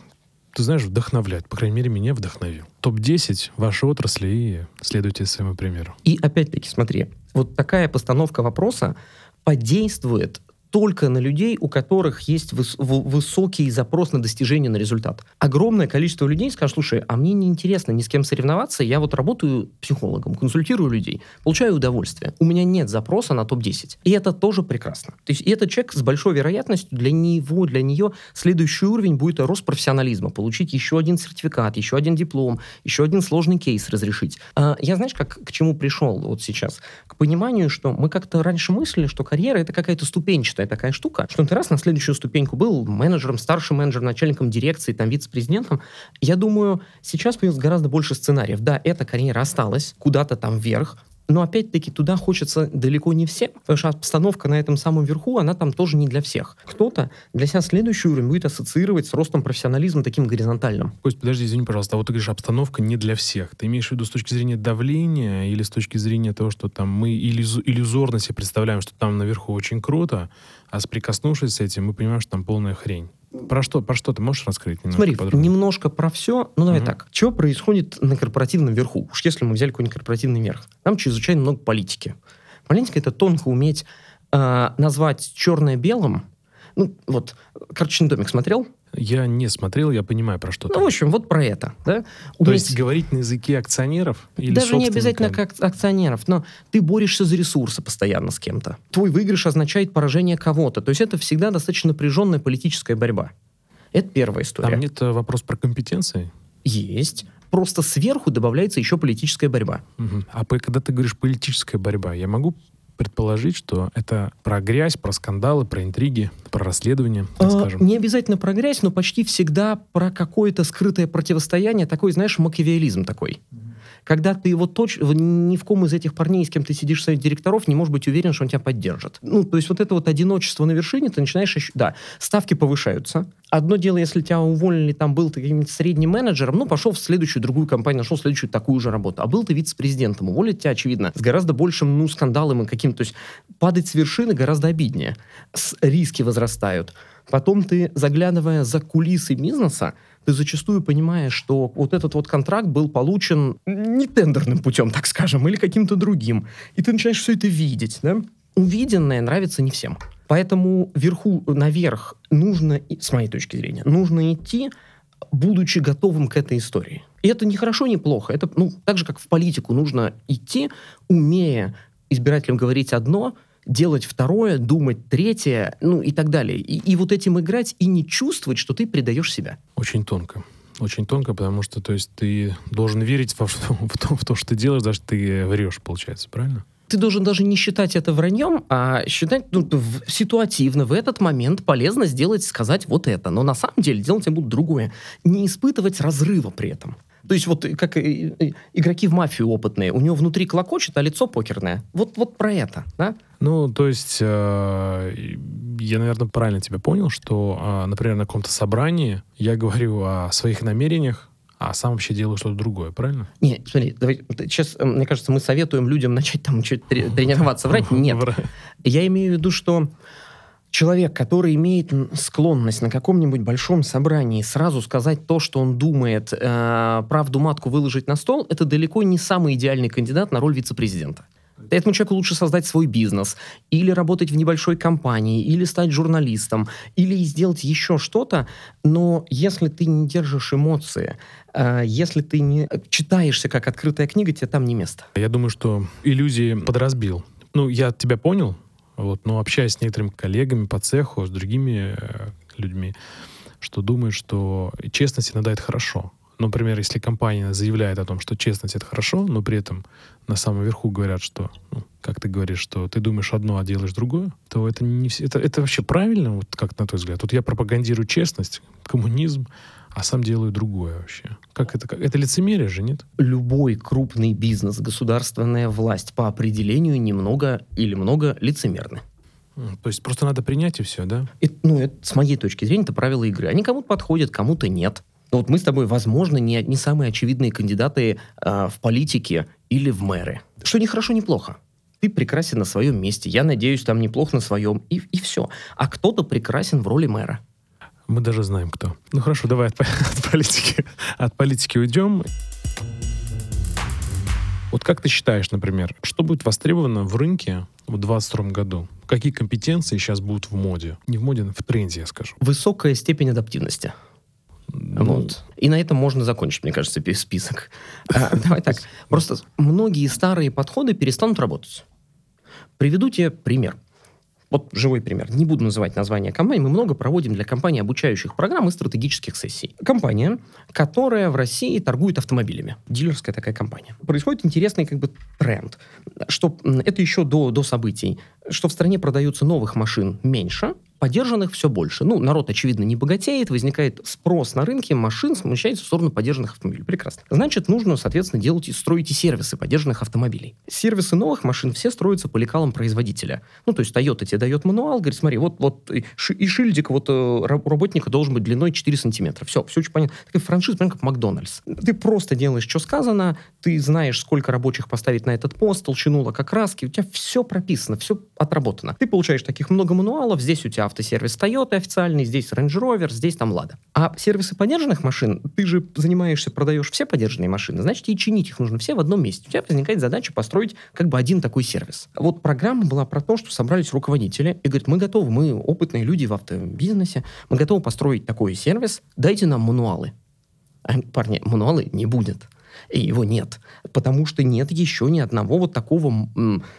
ты знаешь, вдохновляет. По крайней мере, меня вдохновил. Топ-10 вашей отрасли и следуйте своему примеру. И опять-таки, смотри, вот такая постановка вопроса подействует только на людей, у которых есть выс- высокий запрос на достижение на результат. Огромное количество людей скажет, слушай, а мне не интересно ни с кем соревноваться, я вот работаю психологом, консультирую людей, получаю удовольствие. У меня нет запроса на топ-10. И это тоже прекрасно. То есть этот человек с большой вероятностью для него, для нее следующий уровень будет рост профессионализма, получить еще один сертификат, еще один диплом, еще один сложный кейс разрешить. А, я знаешь, как к чему пришел вот сейчас? К пониманию, что мы как-то раньше мыслили, что карьера это какая-то ступенчатая интересная такая штука, что ты раз на следующую ступеньку был менеджером, старшим менеджером, начальником дирекции, там, вице-президентом. Я думаю, сейчас появилось гораздо больше сценариев. Да, эта карьера осталась куда-то там вверх, но опять-таки туда хочется далеко не всем, потому что обстановка на этом самом верху, она там тоже не для всех. Кто-то для себя следующий уровень будет ассоциировать с ростом профессионализма таким горизонтальным. Кость, подожди, извини, пожалуйста, а вот ты говоришь, обстановка не для всех. Ты имеешь в виду с точки зрения давления или с точки зрения того, что там мы иллюзорно себе представляем, что там наверху очень круто, а соприкоснувшись с этим, мы понимаем, что там полная хрень. Про что, про что ты можешь раскрыть немножко Смотри, подробнее? немножко про все. Ну, давай угу. так. Что происходит на корпоративном верху? Уж если мы взяли какой-нибудь корпоративный верх. Там чрезвычайно много политики. Политика — это тонко уметь э, назвать черное белым. Ну, вот, «Карточный домик» смотрел? Я не смотрел, я понимаю, про что Ну, в общем, вот про это. Да? То есть говорить на языке акционеров? Или Даже не обязательно как акционеров, но ты борешься за ресурсы постоянно с кем-то. Твой выигрыш означает поражение кого-то. То есть это всегда достаточно напряженная политическая борьба. Это первая история. Там нет вопрос про компетенции? Есть. Просто сверху добавляется еще политическая борьба. Угу. А когда ты говоришь политическая борьба, я могу предположить, что это про грязь, про скандалы, про интриги, про расследование, так а, скажем. Не обязательно про грязь, но почти всегда про какое-то скрытое противостояние, такой, знаешь, макиавиализм такой. Когда ты его точно, ни в ком из этих парней, с кем ты сидишь в совете директоров, не можешь быть уверен, что он тебя поддержит. Ну, то есть вот это вот одиночество на вершине, ты начинаешь. Да, ставки повышаются. Одно дело, если тебя уволили, там был ты каким-нибудь средним менеджером, ну, пошел в следующую другую компанию, нашел следующую такую же работу. А был ты вице-президентом, уволить тебя, очевидно, с гораздо большим, ну, скандалом и каким-то... То есть падать с вершины гораздо обиднее. С риски возрастают. Потом ты, заглядывая за кулисы бизнеса, ты зачастую понимаешь, что вот этот вот контракт был получен не тендерным путем, так скажем, или каким-то другим. И ты начинаешь все это видеть, да? Увиденное нравится не всем. Поэтому вверху, наверх нужно, с моей точки зрения, нужно идти, будучи готовым к этой истории. И это не хорошо, не плохо. Это, ну, так же, как в политику, нужно идти, умея избирателям говорить одно, делать второе, думать третье, ну и так далее. И, и вот этим играть и не чувствовать, что ты предаешь себя. Очень тонко. Очень тонко, потому что, то есть, ты должен верить в, в, в, то, в то, что ты делаешь, даже ты врешь, получается, правильно? Ты должен даже не считать это враньем, а считать ну, в, ситуативно, в этот момент полезно сделать, сказать вот это. Но на самом деле делать я буду другое. Не испытывать разрыва при этом. То есть вот как игроки в мафию опытные, у него внутри клокочет, а лицо покерное. Вот, вот про это, да? Ну, то есть, э, я, наверное, правильно тебя понял, что, э, например, на каком-то собрании я говорю о своих намерениях, а сам вообще делаю что-то другое, правильно? Нет, смотри, давай, сейчас, мне кажется, мы советуем людям начать там что-то тренироваться, врать. Нет. Я имею в виду, что человек, который имеет склонность на каком-нибудь большом собрании сразу сказать то, что он думает, э, правду матку выложить на стол, это далеко не самый идеальный кандидат на роль вице-президента. Этому человеку лучше создать свой бизнес, или работать в небольшой компании, или стать журналистом, или сделать еще что-то. Но если ты не держишь эмоции, э, если ты не читаешься как открытая книга, тебе там не место. Я думаю, что иллюзии подразбил. Ну, я тебя понял, вот, но общаясь с некоторыми коллегами по цеху, с другими э, людьми, что думают, что честность иногда это хорошо. Например, если компания заявляет о том, что честность это хорошо, но при этом на самом верху говорят, что, ну, как ты говоришь, что ты думаешь одно, а делаешь другое, то это не это, это вообще правильно, вот как на твой взгляд? Вот я пропагандирую честность, коммунизм, а сам делаю другое вообще. Как это? Как? Это лицемерие же, нет? Любой крупный бизнес, государственная власть по определению немного или много лицемерны. То есть просто надо принять и все, да? Это, ну, это, с моей точки зрения, это правила игры. Они кому-то подходят, кому-то нет. Но вот мы с тобой, возможно, не, не самые очевидные кандидаты э, в политике или в мэры. Что не хорошо, не плохо. Ты прекрасен на своем месте. Я надеюсь, там неплохо на своем. И, и все. А кто-то прекрасен в роли мэра. Мы даже знаем, кто. Ну хорошо, давай от, от политики. От политики уйдем. Вот как ты считаешь, например, что будет востребовано в рынке в 2022 году? Какие компетенции сейчас будут в моде? Не в моде, а в тренде, я скажу. Высокая степень адаптивности. Вот. И на этом можно закончить, мне кажется, список. А, давай так. Просто многие старые подходы перестанут работать. Приведу тебе пример. Вот живой пример. Не буду называть название компании. Мы много проводим для компаний обучающих программ и стратегических сессий. Компания, которая в России торгует автомобилями. Дилерская такая компания. Происходит интересный как бы тренд, что это еще до, до событий, что в стране продается новых машин меньше, поддержанных все больше. Ну, народ, очевидно, не богатеет, возникает спрос на рынке машин, смещается в сторону поддержанных автомобилей. Прекрасно. Значит, нужно, соответственно, делать и строить и сервисы поддержанных автомобилей. Сервисы новых машин все строятся по лекалам производителя. Ну, то есть Toyota тебе дает мануал, говорит, смотри, вот, вот и, и шильдик вот э, работника должен быть длиной 4 сантиметра. Все, все очень понятно. Такая франшиза, прям как Макдональдс. Ты просто делаешь, что сказано, ты знаешь, сколько рабочих поставить на этот пост, толщину лакокраски, у тебя все прописано, все отработано. Ты получаешь таких много мануалов, здесь у тебя автосервис Toyota официальный, здесь Range Rover, здесь там Lada. А сервисы поддержанных машин, ты же занимаешься, продаешь все поддержанные машины, значит, и чинить их нужно все в одном месте. У тебя возникает задача построить как бы один такой сервис. Вот программа была про то, что собрались руководители и говорят, мы готовы, мы опытные люди в автобизнесе, мы готовы построить такой сервис, дайте нам мануалы. А, парни, мануалы не будет и его нет. Потому что нет еще ни одного вот такого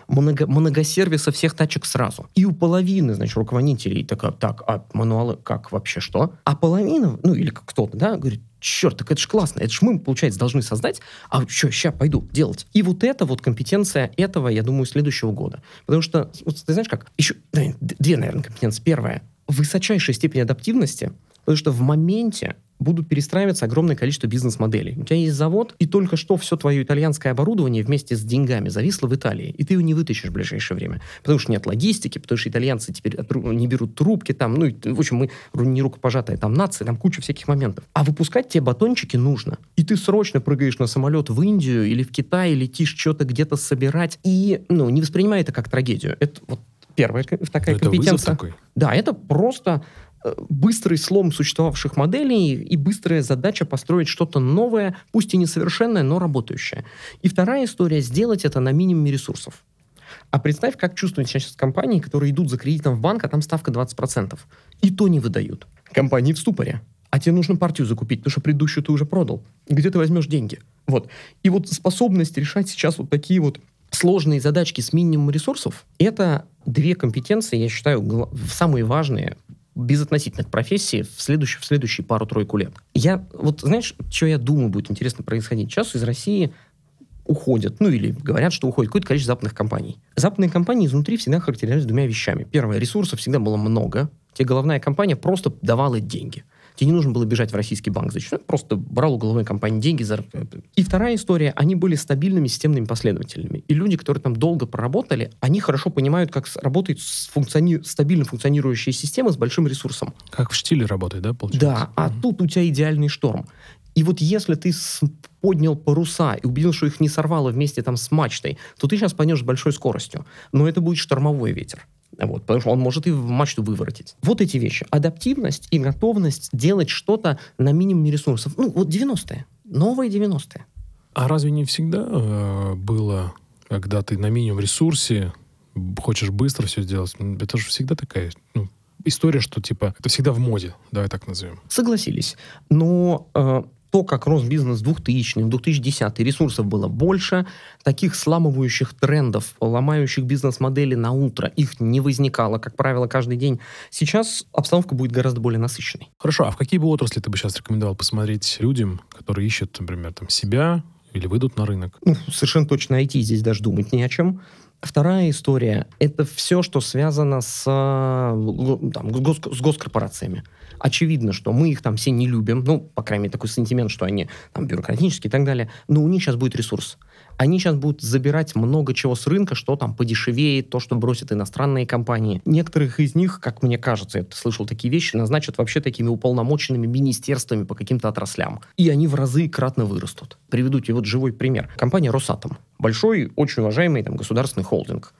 много, многосервиса всех тачек сразу. И у половины, значит, руководителей такая, так, а мануалы как вообще что? А половина, ну или кто-то, да, говорит, черт, так это же классно, это же мы, получается, должны создать, а что, сейчас пойду делать. И вот это вот компетенция этого, я думаю, следующего года. Потому что, вот, ты знаешь как, еще две, наверное, компетенции. Первая, высочайшая степень адаптивности, потому что в моменте будут перестраиваться огромное количество бизнес-моделей. У тебя есть завод, и только что все твое итальянское оборудование вместе с деньгами зависло в Италии, и ты его не вытащишь в ближайшее время. Потому что нет логистики, потому что итальянцы теперь не берут трубки там, ну, в общем, мы не рукопожатая там нация, там куча всяких моментов. А выпускать тебе батончики нужно. И ты срочно прыгаешь на самолет в Индию или в Китай, летишь что-то где-то собирать, и, ну, не воспринимай это как трагедию. Это вот первая такая это компетенция. Такой. Да, это просто быстрый слом существовавших моделей и быстрая задача построить что-то новое, пусть и несовершенное, но работающее. И вторая история — сделать это на минимуме ресурсов. А представь, как чувствуют сейчас компании, которые идут за кредитом в банк, а там ставка 20%. И то не выдают. Компании в ступоре. А тебе нужно партию закупить, потому что предыдущую ты уже продал. Где ты возьмешь деньги? Вот. И вот способность решать сейчас вот такие вот сложные задачки с минимумом ресурсов, это две компетенции, я считаю, самые важные безотносительных профессий в следующие, в следующие пару-тройку лет. Я, вот знаешь, что я думаю будет интересно происходить? Сейчас из России уходят, ну или говорят, что уходит какое-то количество западных компаний. Западные компании изнутри всегда характеризовались двумя вещами. Первое, ресурсов всегда было много. Тебе головная компания просто давала деньги. Тебе не нужно было бежать в российский банк зачем? Просто брал у головной компании деньги. За... И вторая история, они были стабильными системными последователями. И люди, которые там долго проработали, они хорошо понимают, как работает функциони... стабильно функционирующая система с большим ресурсом. Как в штиле работает, да, получается? Да, а mm-hmm. тут у тебя идеальный шторм. И вот если ты поднял паруса и убедил, что их не сорвало вместе там с мачтой, то ты сейчас пойдешь с большой скоростью. Но это будет штормовой ветер. Вот, потому что он может и в мачту выворотить. Вот эти вещи. Адаптивность и готовность делать что-то на минимуме ресурсов. Ну, вот 90-е. Новые 90-е. А разве не всегда э, было, когда ты на минимум ресурсе хочешь быстро все сделать? Это же всегда такая ну, история, что типа это всегда в моде, давай так назовем. Согласились. Но э, то, как рос бизнес в 2000 в 2010 ресурсов было больше, таких сламывающих трендов, ломающих бизнес-модели на утро, их не возникало, как правило, каждый день. Сейчас обстановка будет гораздо более насыщенной. Хорошо, а в какие бы отрасли ты бы сейчас рекомендовал посмотреть людям, которые ищут, например, там, себя или выйдут на рынок? Ну, совершенно точно IT здесь даже думать ни о чем. Вторая история – это все, что связано с, э, там, гос, с госкорпорациями. Очевидно, что мы их там все не любим, ну, по крайней мере, такой сентимент, что они там бюрократические и так далее, но у них сейчас будет ресурс. Они сейчас будут забирать много чего с рынка, что там подешевеет, то, что бросят иностранные компании. Некоторых из них, как мне кажется, я слышал такие вещи, назначат вообще такими уполномоченными министерствами по каким-то отраслям. И они в разы кратно вырастут. Приведу тебе вот живой пример. Компания «Росатом». Большой, очень уважаемый там, государственный холдинг.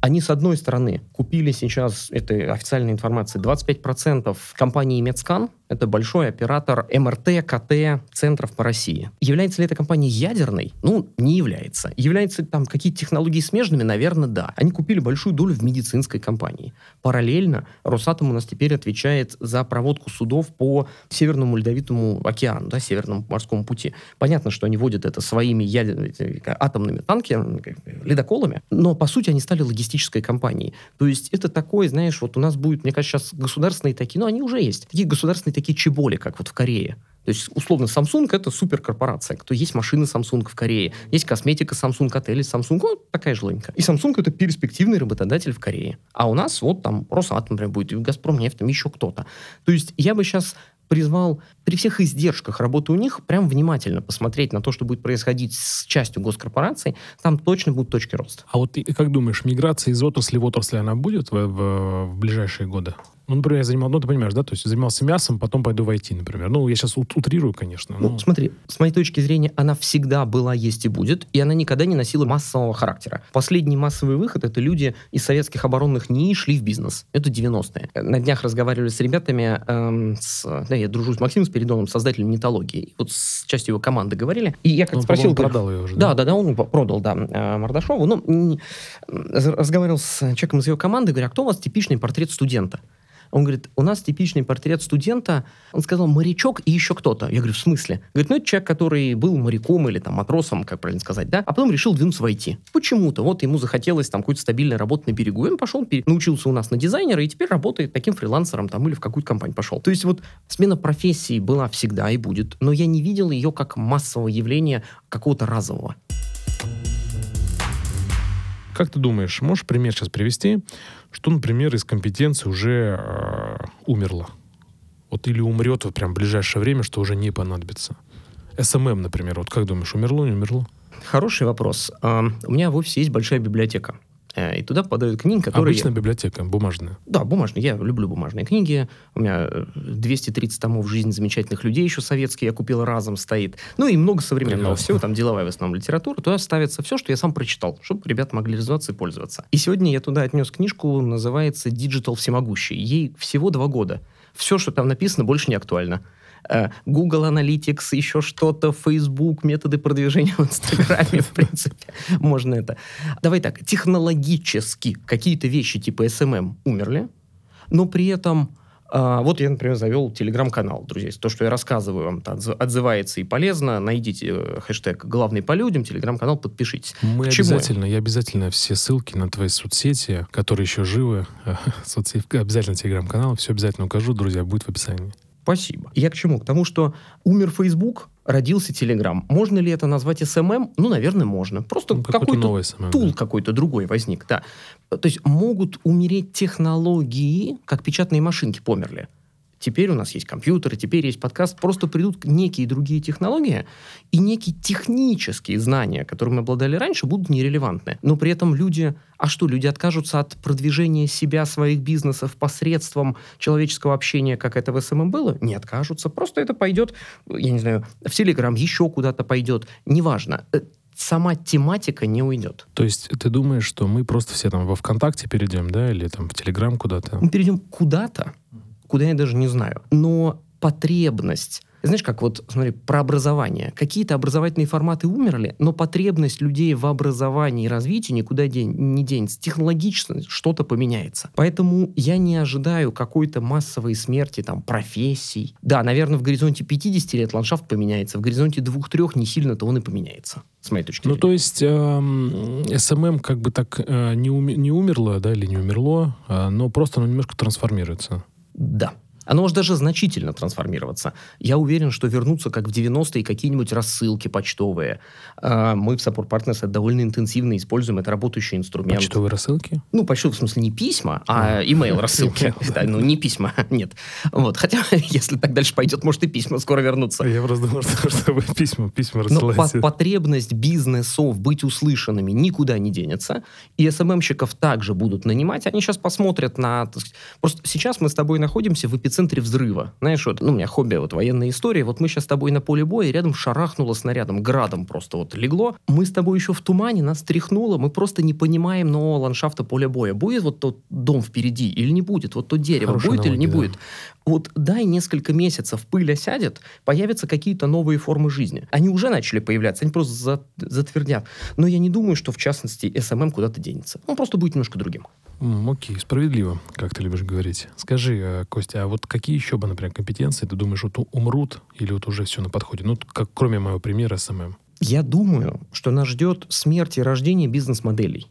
Они, с одной стороны, купили сейчас, это официальная информация, 25% компании Медскан, это большой оператор МРТ, КТ центров по России. Является ли эта компания ядерной? Ну, не является. Являются там какие-то технологии смежными? Наверное, да. Они купили большую долю в медицинской компании. Параллельно Росатом у нас теперь отвечает за проводку судов по Северному Ледовитому океану, да, Северному морскому пути. Понятно, что они водят это своими ядерными, атомными танками, ледоколами, но, по сути, они стали логистической компанией. То есть это такое, знаешь, вот у нас будет, мне кажется, сейчас государственные такие, ну, они уже есть, такие государственные такие чеболи, как вот в Корее. То есть, условно, Samsung — это суперкорпорация. Кто есть машины Samsung в Корее, есть косметика Samsung, отели Samsung, вот такая же логика. И Samsung — это перспективный работодатель в Корее. А у нас вот там Росатом, например, будет, и Газпром нефть, там еще кто-то. То есть я бы сейчас призвал при всех издержках работы у них прям внимательно посмотреть на то, что будет происходить с частью госкорпораций, там точно будут точки роста. А вот ты как думаешь, миграция из отрасли в отрасли, она будет в, в, в ближайшие годы? Ну, например, я занимался, ну, ты понимаешь, да, то есть занимался мясом, потом пойду в IT, например. Ну, я сейчас утрирую, конечно. Но... Ну, смотри, с моей точки зрения, она всегда была, есть и будет, и она никогда не носила массового характера. Последний массовый выход — это люди из советских оборонных НИИ шли в бизнес. Это 90-е. На днях разговаривали с ребятами, эм, с, да, я дружу с Максимом Спиридоновым, создателем нетологии. Вот с частью его команды говорили. И я как он, спросил... продал ее уже, да? Да, да, да, он продал, да, э, Мордашову. Ну, разговаривал с человеком из его команды, говорю, а кто у вас типичный портрет студента? Он говорит, у нас типичный портрет студента. Он сказал, морячок и еще кто-то. Я говорю, в смысле? Говорит, ну, это человек, который был моряком или там матросом, как правильно сказать, да, а потом решил двинуться в IT. Почему-то. Вот ему захотелось там какой-то стабильной работы на берегу. И он пошел, научился у нас на дизайнера и теперь работает таким фрилансером там или в какую-то компанию пошел. То есть вот смена профессии была всегда и будет, но я не видел ее как массового явления какого-то разового. Как ты думаешь, можешь пример сейчас привести, что, например, из компетенции уже э, умерло? Вот или умрет вот прям в ближайшее время, что уже не понадобится? SMM, например, вот как думаешь, умерло, не умерло? Хороший вопрос. У меня в офисе есть большая библиотека. Э, и туда подают книги, которые... Обычная библиотека, бумажная. Да, бумажная. Я люблю бумажные книги. У меня 230 э, томов «Жизнь замечательных людей» еще советские я купил разом, стоит. Ну и много современного всего, там деловая в основном литература. Туда ставится все, что я сам прочитал, чтобы ребята могли развиваться и пользоваться. И сегодня я туда отнес книжку, называется «Digital всемогущий». Ей всего два года. Все, что там написано, больше не актуально. Э, Google Analytics, еще что-то, Facebook, методы продвижения в Инстаграме, в принципе, можно это. Давай так, технологически какие-то вещи типа SMM умерли, но при этом а, вот я, например, завел телеграм-канал, друзья. То, что я рассказываю вам, отзывается и полезно. Найдите э, хэштег «Главный по людям», телеграм-канал, подпишитесь. Мы обязательно, я обязательно все ссылки на твои соцсети, которые еще живы, соцсети, обязательно телеграм-канал, все обязательно укажу, друзья, будет в описании. Спасибо. Я к чему? К тому, что умер Facebook, родился Telegram. Можно ли это назвать SMM? Ну, наверное, можно. Просто ну, какой-то, какой новый SMM, tool да. какой-то другой возник, да. То есть могут умереть технологии, как печатные машинки померли. Теперь у нас есть компьютеры, теперь есть подкаст. Просто придут некие другие технологии, и некие технические знания, которыми мы обладали раньше, будут нерелевантны. Но при этом люди... А что, люди откажутся от продвижения себя, своих бизнесов посредством человеческого общения, как это в SMM было? Не откажутся. Просто это пойдет, я не знаю, в Телеграм, еще куда-то пойдет. Неважно э, сама тематика не уйдет. То есть ты думаешь, что мы просто все там во ВКонтакте перейдем, да, или там в Телеграм куда-то? Мы перейдем куда-то, куда я даже не знаю. Но потребность знаешь, как вот, смотри, про образование. Какие-то образовательные форматы умерли, но потребность людей в образовании и развитии никуда день, не денется. Технологично что-то поменяется. Поэтому я не ожидаю какой-то массовой смерти там профессий. Да, наверное, в горизонте 50 лет ландшафт поменяется, в горизонте 2-3 не сильно-то он и поменяется, с моей точки ну, зрения. Ну, то есть э, SMM как бы так э, не, ум, не умерло, да, или не умерло, э, но просто оно немножко трансформируется. Да. Оно может даже значительно трансформироваться. Я уверен, что вернутся, как в 90-е, какие-нибудь рассылки почтовые. А, мы в Support Partners это довольно интенсивно используем. Это работающий инструмент. Почтовые рассылки? Ну, почтовые, в смысле, не письма, а имейл рассылки. Ну, не письма, нет. Вот. Хотя, если так дальше пойдет, может, и письма скоро вернутся. Я просто думал, что вы письма, письма рассылаете. Но потребность бизнесов быть услышанными никуда не денется. И СММщиков также будут нанимать. Они сейчас посмотрят на... Просто сейчас мы с тобой находимся в эпицентре эпицентре взрыва. Знаешь, вот, ну, у меня хобби, вот военная история. Вот мы сейчас с тобой на поле боя, и рядом шарахнуло снарядом, градом просто вот легло. Мы с тобой еще в тумане, нас тряхнуло, мы просто не понимаем нового ландшафта поля боя. Будет вот тот дом впереди или не будет? Вот то дерево Хорошая будет аналогия, или не да. будет? Вот дай несколько месяцев, пыль осядет, появятся какие-то новые формы жизни. Они уже начали появляться, они просто затвердят. Но я не думаю, что в частности SMM куда-то денется. Он просто будет немножко другим. Окей, справедливо, как ты любишь говорить. Скажи, э, Костя, а вот какие еще бы, например, компетенции ты думаешь, вот умрут или вот уже все на подходе? Ну, как кроме моего примера SMM. Я думаю, что нас ждет смерть и рождение бизнес-моделей.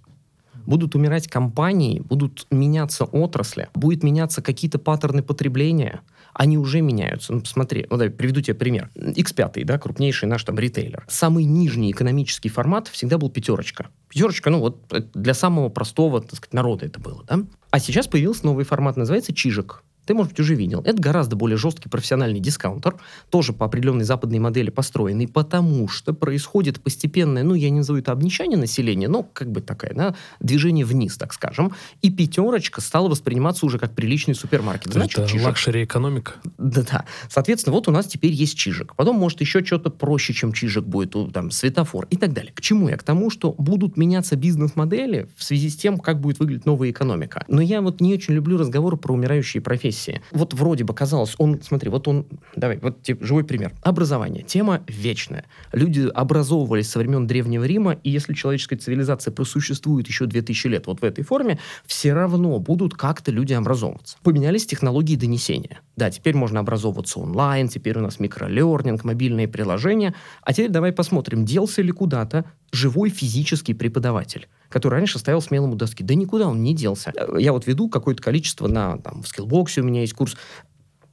Будут умирать компании, будут меняться отрасли, будет меняться какие-то паттерны потребления. Они уже меняются. Ну, посмотри, ну, давай, приведу тебе пример. X5, да, крупнейший наш там ритейлер. Самый нижний экономический формат всегда был пятерочка. Пятерочка, ну вот для самого простого, так сказать, народа это было, да. А сейчас появился новый формат, называется чижик ты, может быть, уже видел. Это гораздо более жесткий профессиональный дискаунтер, тоже по определенной западной модели построенный, потому что происходит постепенное, ну, я не назову это обнищание населения, но как бы такое, да, движение вниз, так скажем. И пятерочка стала восприниматься уже как приличный супермаркет. Значит, это luxury экономика. Да-да. Соответственно, вот у нас теперь есть чижик. Потом, может, еще что-то проще, чем чижик будет, там, светофор и так далее. К чему я? К тому, что будут меняться бизнес-модели в связи с тем, как будет выглядеть новая экономика. Но я вот не очень люблю разговоры про умирающие профессии профессии. Вот вроде бы казалось, он, смотри, вот он, давай, вот типа, живой пример. Образование. Тема вечная. Люди образовывались со времен Древнего Рима, и если человеческая цивилизация просуществует еще 2000 лет вот в этой форме, все равно будут как-то люди образовываться. Поменялись технологии донесения. Да, теперь можно образовываться онлайн, теперь у нас микролернинг, мобильные приложения. А теперь давай посмотрим, делся ли куда-то живой физический преподаватель который раньше стоял смелому доски. Да никуда он не делся. Я вот веду какое-то количество на, там, в скиллбоксе у меня есть курс.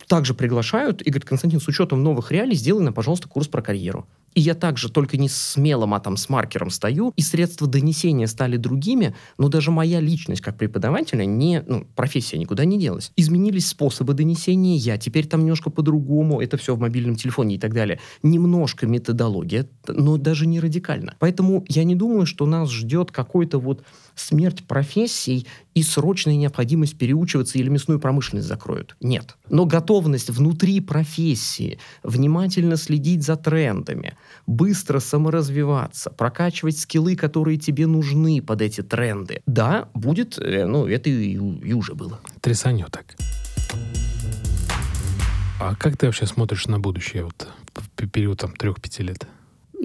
Также приглашают и говорят, Константин, с учетом новых реалий, сделай нам, пожалуйста, курс про карьеру. И я также только не смелым, а там с маркером стою, и средства донесения стали другими, но даже моя личность как преподавателя, не, ну, профессия никуда не делась. Изменились способы донесения, я теперь там немножко по-другому, это все в мобильном телефоне и так далее. Немножко методология, но даже не радикально. Поэтому я не думаю, что нас ждет какой-то вот смерть профессий и срочная необходимость переучиваться или мясную промышленность закроют. Нет. Но готовность внутри профессии внимательно следить за трендами, быстро саморазвиваться, прокачивать скиллы, которые тебе нужны под эти тренды. Да, будет, э, ну, это и, и уже было. Трясанет так. А как ты вообще смотришь на будущее вот в период трех-пяти лет?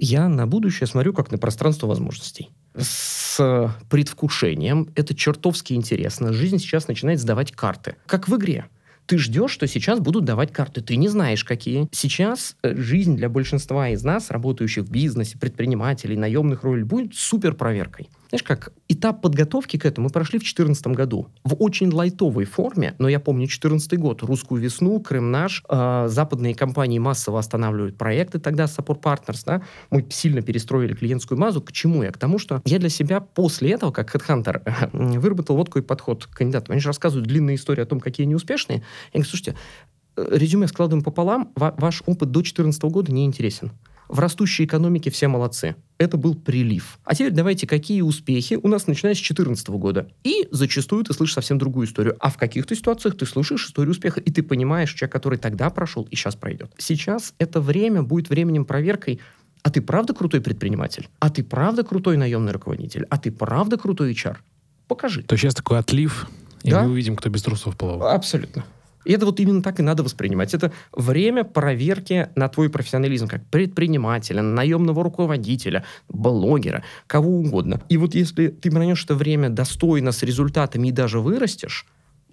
Я на будущее смотрю как на пространство возможностей с предвкушением. Это чертовски интересно. Жизнь сейчас начинает сдавать карты. Как в игре. Ты ждешь, что сейчас будут давать карты. Ты не знаешь, какие. Сейчас э, жизнь для большинства из нас, работающих в бизнесе, предпринимателей, наемных ролей, будет супер проверкой. Знаешь, как этап подготовки к этому мы прошли в 2014 году. В очень лайтовой форме, но я помню 2014 год, «Русскую весну», «Крым наш», э, западные компании массово останавливают проекты тогда, Support Partners, да, мы сильно перестроили клиентскую базу. К чему я? К тому, что я для себя после этого, как HeadHunter, выработал вот такой подход к кандидатам. Они же рассказывают длинные истории о том, какие они успешные. Я говорю, слушайте, э, резюме складываем пополам, ваш опыт до 2014 года не интересен. В растущей экономике все молодцы. Это был прилив. А теперь давайте, какие успехи у нас начиная с 2014 года. И зачастую ты слышишь совсем другую историю. А в каких-то ситуациях ты слышишь историю успеха, и ты понимаешь, человек, который тогда прошел и сейчас пройдет. Сейчас это время будет временем проверкой а ты правда крутой предприниматель? А ты правда крутой наемный руководитель? А ты правда крутой HR? Покажи. То сейчас такой отлив, и да? мы увидим, кто без трусов плавал. Абсолютно. И это вот именно так и надо воспринимать. Это время проверки на твой профессионализм как предпринимателя, наемного руководителя, блогера, кого угодно. И вот если ты бронешь это время достойно, с результатами и даже вырастешь,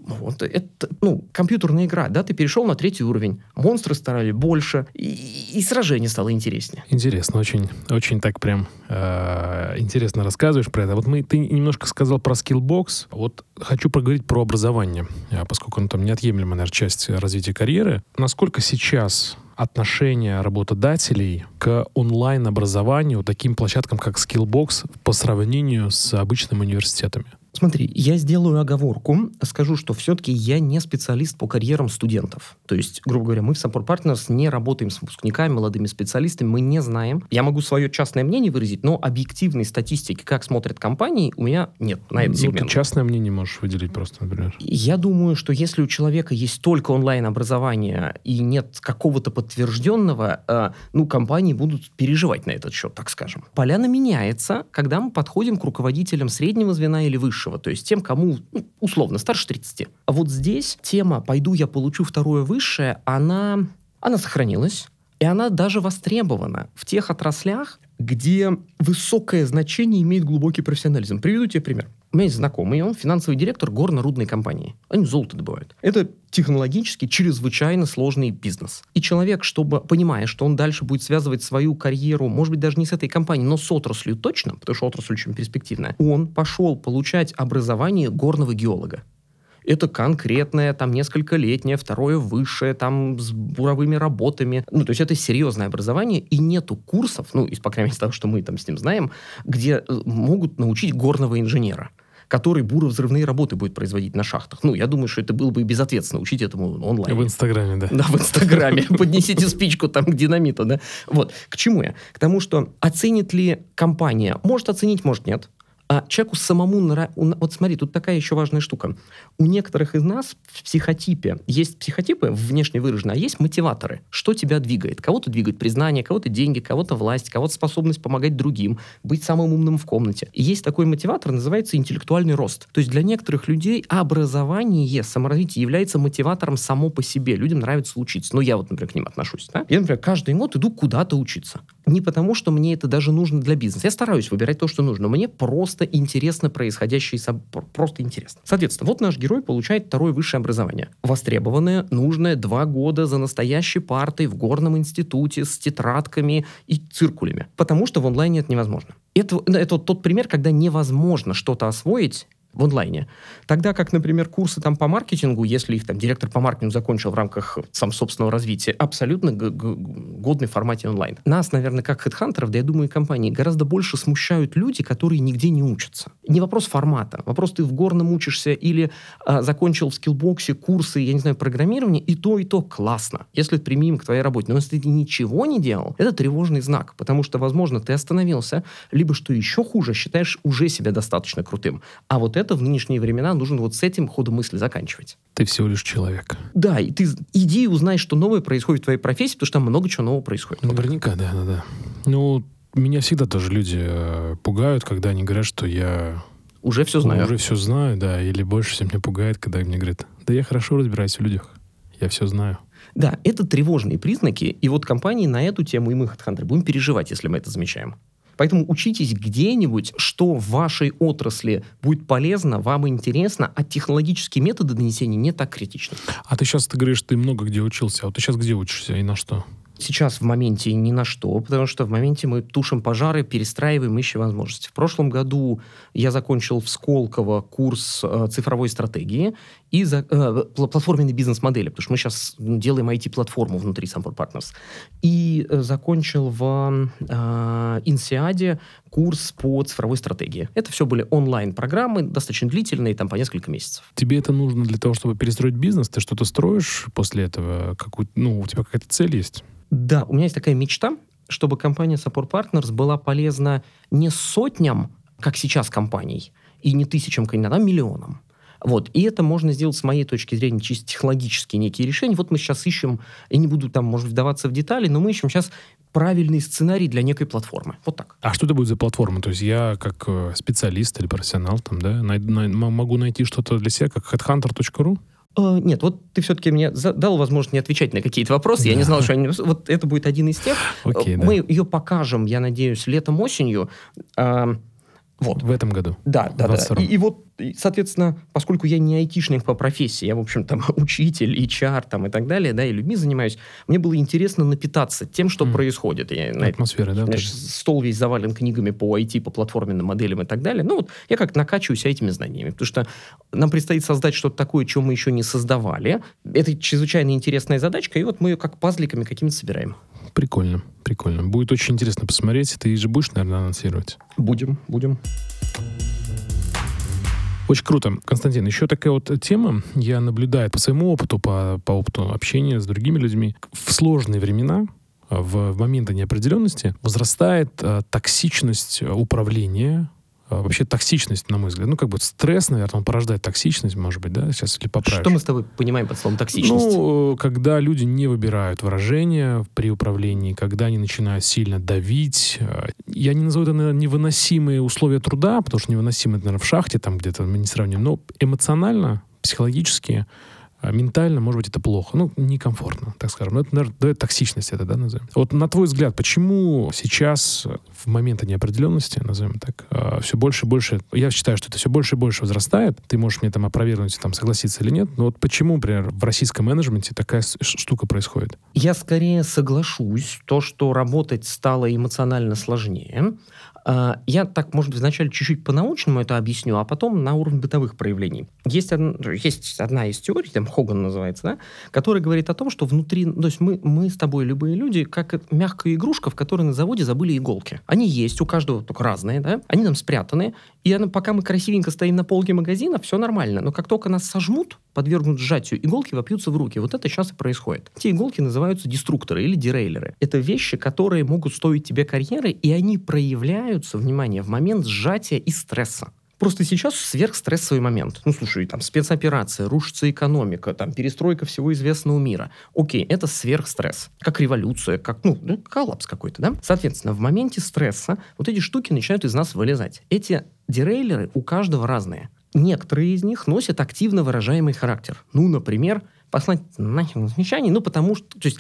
вот это, ну, компьютерная игра, да, ты перешел на третий уровень, монстры стали больше, и, и сражение стало интереснее. Интересно, очень, очень так прям э, интересно рассказываешь про это. Вот мы, ты немножко сказал про скиллбокс, вот хочу поговорить про образование, а, поскольку оно там неотъемлемая, наверное, часть развития карьеры. Насколько сейчас отношение работодателей к онлайн-образованию, таким площадкам, как Skillbox, по сравнению с обычными университетами? Смотри, я сделаю оговорку, скажу, что все-таки я не специалист по карьерам студентов. То есть, грубо говоря, мы в Support Partners не работаем с выпускниками, молодыми специалистами, мы не знаем. Я могу свое частное мнение выразить, но объективной статистики, как смотрят компании, у меня нет на этот ну, Ты частное мнение можешь выделить просто, например. Я думаю, что если у человека есть только онлайн-образование и нет какого-то подтвержденного, э, ну, компании будут переживать на этот счет, так скажем. Поляна меняется, когда мы подходим к руководителям среднего звена или выше высшего, то есть тем, кому ну, условно старше 30. А вот здесь тема «пойду я получу второе высшее», она, она сохранилась, и она даже востребована в тех отраслях, где высокое значение имеет глубокий профессионализм. Приведу тебе пример. У меня есть знакомый, он финансовый директор горно-рудной компании. Они золото добывают. Это технологически чрезвычайно сложный бизнес. И человек, чтобы, понимая, что он дальше будет связывать свою карьеру, может быть, даже не с этой компанией, но с отраслью точно, потому что отрасль очень перспективная, он пошел получать образование горного геолога это конкретное, там, несколько летнее, второе высшее, там, с буровыми работами. Ну, то есть это серьезное образование, и нету курсов, ну, из, по крайней мере, того, что мы там с ним знаем, где э, могут научить горного инженера который буро-взрывные работы будет производить на шахтах. Ну, я думаю, что это было бы безответственно учить этому онлайн. В Инстаграме, да. Да, в Инстаграме. Поднесите спичку там к динамиту, да. Вот. К чему я? К тому, что оценит ли компания? Может оценить, может нет. А человеку самому нравится... Вот смотри, тут такая еще важная штука. У некоторых из нас в психотипе есть психотипы внешне выраженные, а есть мотиваторы. Что тебя двигает? Кого-то двигает признание, кого-то деньги, кого-то власть, кого-то способность помогать другим, быть самым умным в комнате. И есть такой мотиватор, называется интеллектуальный рост. То есть для некоторых людей образование, саморазвитие является мотиватором само по себе. Людям нравится учиться. Ну, я вот, например, к ним отношусь. Да? Я, например, каждый год иду куда-то учиться. Не потому, что мне это даже нужно для бизнеса. Я стараюсь выбирать то, что нужно. Мне просто интересно происходящее, просто интересно. Соответственно, вот наш герой получает второе высшее образование. Востребованное, нужное, два года за настоящей партой в горном институте с тетрадками и циркулями. Потому что в онлайне это невозможно. Это, это тот пример, когда невозможно что-то освоить в онлайне. Тогда как, например, курсы там по маркетингу, если их там директор по маркетингу закончил в рамках сам собственного развития, абсолютно годный в формате онлайн. Нас, наверное, как хедхантеров, да я думаю, и компании, гораздо больше смущают люди, которые нигде не учатся. Не вопрос формата. Вопрос, ты в горном учишься или а, закончил в скиллбоксе курсы, я не знаю, программирования, и то, и то классно, если это применим к твоей работе. Но если ты ничего не делал, это тревожный знак, потому что, возможно, ты остановился, либо, что еще хуже, считаешь уже себя достаточно крутым. А вот это в нынешние времена нужно вот с этим ходом мысли заканчивать. Ты всего лишь человек. Да, и ты иди и узнай, что новое происходит в твоей профессии, потому что там много чего нового происходит. Наверняка, да, да, да. Ну, меня всегда тоже люди э, пугают, когда они говорят, что я уже все знаю. Уже все знаю, да. Или больше всего меня пугает, когда мне говорят, да я хорошо разбираюсь в людях, я все знаю. Да, это тревожные признаки, и вот компании на эту тему и мы, HeadHunter, будем переживать, если мы это замечаем. Поэтому учитесь где-нибудь, что в вашей отрасли будет полезно, вам интересно, а технологические методы донесения не так критичны. А ты сейчас, ты говоришь, ты много где учился, а вот ты сейчас где учишься и на что? Сейчас в моменте ни на что, потому что в моменте мы тушим пожары, перестраиваем, ищем возможности. В прошлом году я закончил в Сколково курс э, цифровой стратегии и за, э, платформенной бизнес-модели, потому что мы сейчас делаем IT-платформу внутри Sample Partners. И э, закончил в э, Инсиаде курс по цифровой стратегии. Это все были онлайн-программы, достаточно длительные, там по несколько месяцев. Тебе это нужно для того, чтобы перестроить бизнес? Ты что-то строишь после этого? Какую, ну, у тебя какая-то цель есть? Да, у меня есть такая мечта, чтобы компания Support Partners была полезна не сотням, как сейчас компаний, и не тысячам кандидатам, а миллионам. Вот. И это можно сделать с моей точки зрения чисто технологически некие решения. Вот мы сейчас ищем, я не буду там, может, вдаваться в детали, но мы ищем сейчас правильный сценарий для некой платформы. Вот так. А что это будет за платформа? То есть я как э, специалист или профессионал там, да, най- най- могу найти что-то для себя, как headhunter.ru? Э, нет, вот ты все-таки мне дал возможность не отвечать на какие-то вопросы. Да. Я не знал, что они... Вот это будет один из тех. Окей, Мы да. ее покажем, я надеюсь, летом-осенью. Вот. В этом году? Да, да, да. И, и вот, соответственно, поскольку я не айтишник по профессии, я, в общем, там, учитель, HR там, и так далее, да, и людьми занимаюсь, мне было интересно напитаться тем, что mm. происходит. Я, Атмосфера, да? Знаешь, стол весь завален книгами по IT, по платформенным моделям и так далее. Ну, вот я как накачиваюсь этими знаниями, потому что нам предстоит создать что-то такое, чего мы еще не создавали. Это чрезвычайно интересная задачка, и вот мы ее как пазликами какими-то собираем. Прикольно, прикольно. Будет очень интересно посмотреть. Ты же будешь, наверное, анонсировать? Будем, будем. Очень круто. Константин, еще такая вот тема, я наблюдаю по своему опыту, по, по опыту общения с другими людьми. В сложные времена, в, в моменты неопределенности возрастает э, токсичность управления, вообще токсичность, на мой взгляд. Ну, как бы стресс, наверное, он порождает токсичность, может быть, да, сейчас или поправишь. Что мы с тобой понимаем под словом токсичность? Ну, когда люди не выбирают выражения при управлении, когда они начинают сильно давить. А, я не назову это, наверное, невыносимые условия труда, потому что невыносимые, наверное, в шахте, там где-то мы не сравним, но эмоционально, психологически а ментально, может быть, это плохо. Ну, некомфортно, так скажем. Ну, это, наверное, дает токсичность это, да, назовем. Вот на твой взгляд, почему сейчас, в моменты неопределенности, назовем так, а, все больше и больше, я считаю, что это все больше и больше возрастает, ты можешь мне там опровергнуть, там, согласиться или нет, но вот почему, например, в российском менеджменте такая штука происходит? Я скорее соглашусь, то, что работать стало эмоционально сложнее, я так, может быть, вначале чуть-чуть по-научному это объясню, а потом на уровне бытовых проявлений. Есть, од... есть одна из теорий, там Хоган называется, да, которая говорит о том, что внутри, то есть мы, мы с тобой, любые люди, как мягкая игрушка, в которой на заводе забыли иголки. Они есть, у каждого только разные, да, они там спрятаны, и она, пока мы красивенько стоим на полке магазина, все нормально, но как только нас сожмут, подвергнут сжатию, иголки вопьются в руки. Вот это сейчас и происходит. Эти иголки называются деструкторы или дерейлеры. Это вещи, которые могут стоить тебе карьеры, и они проявляются, внимание, в момент сжатия и стресса. Просто сейчас сверхстрессовый момент. Ну, слушай, там спецоперация, рушится экономика, там перестройка всего известного мира. Окей, это сверхстресс. Как революция, как, ну, ну коллапс какой-то, да? Соответственно, в моменте стресса вот эти штуки начинают из нас вылезать. Эти дерейлеры у каждого разные. Некоторые из них носят активно выражаемый характер. Ну, например, послать нахер на замечание, ну, потому что, то есть,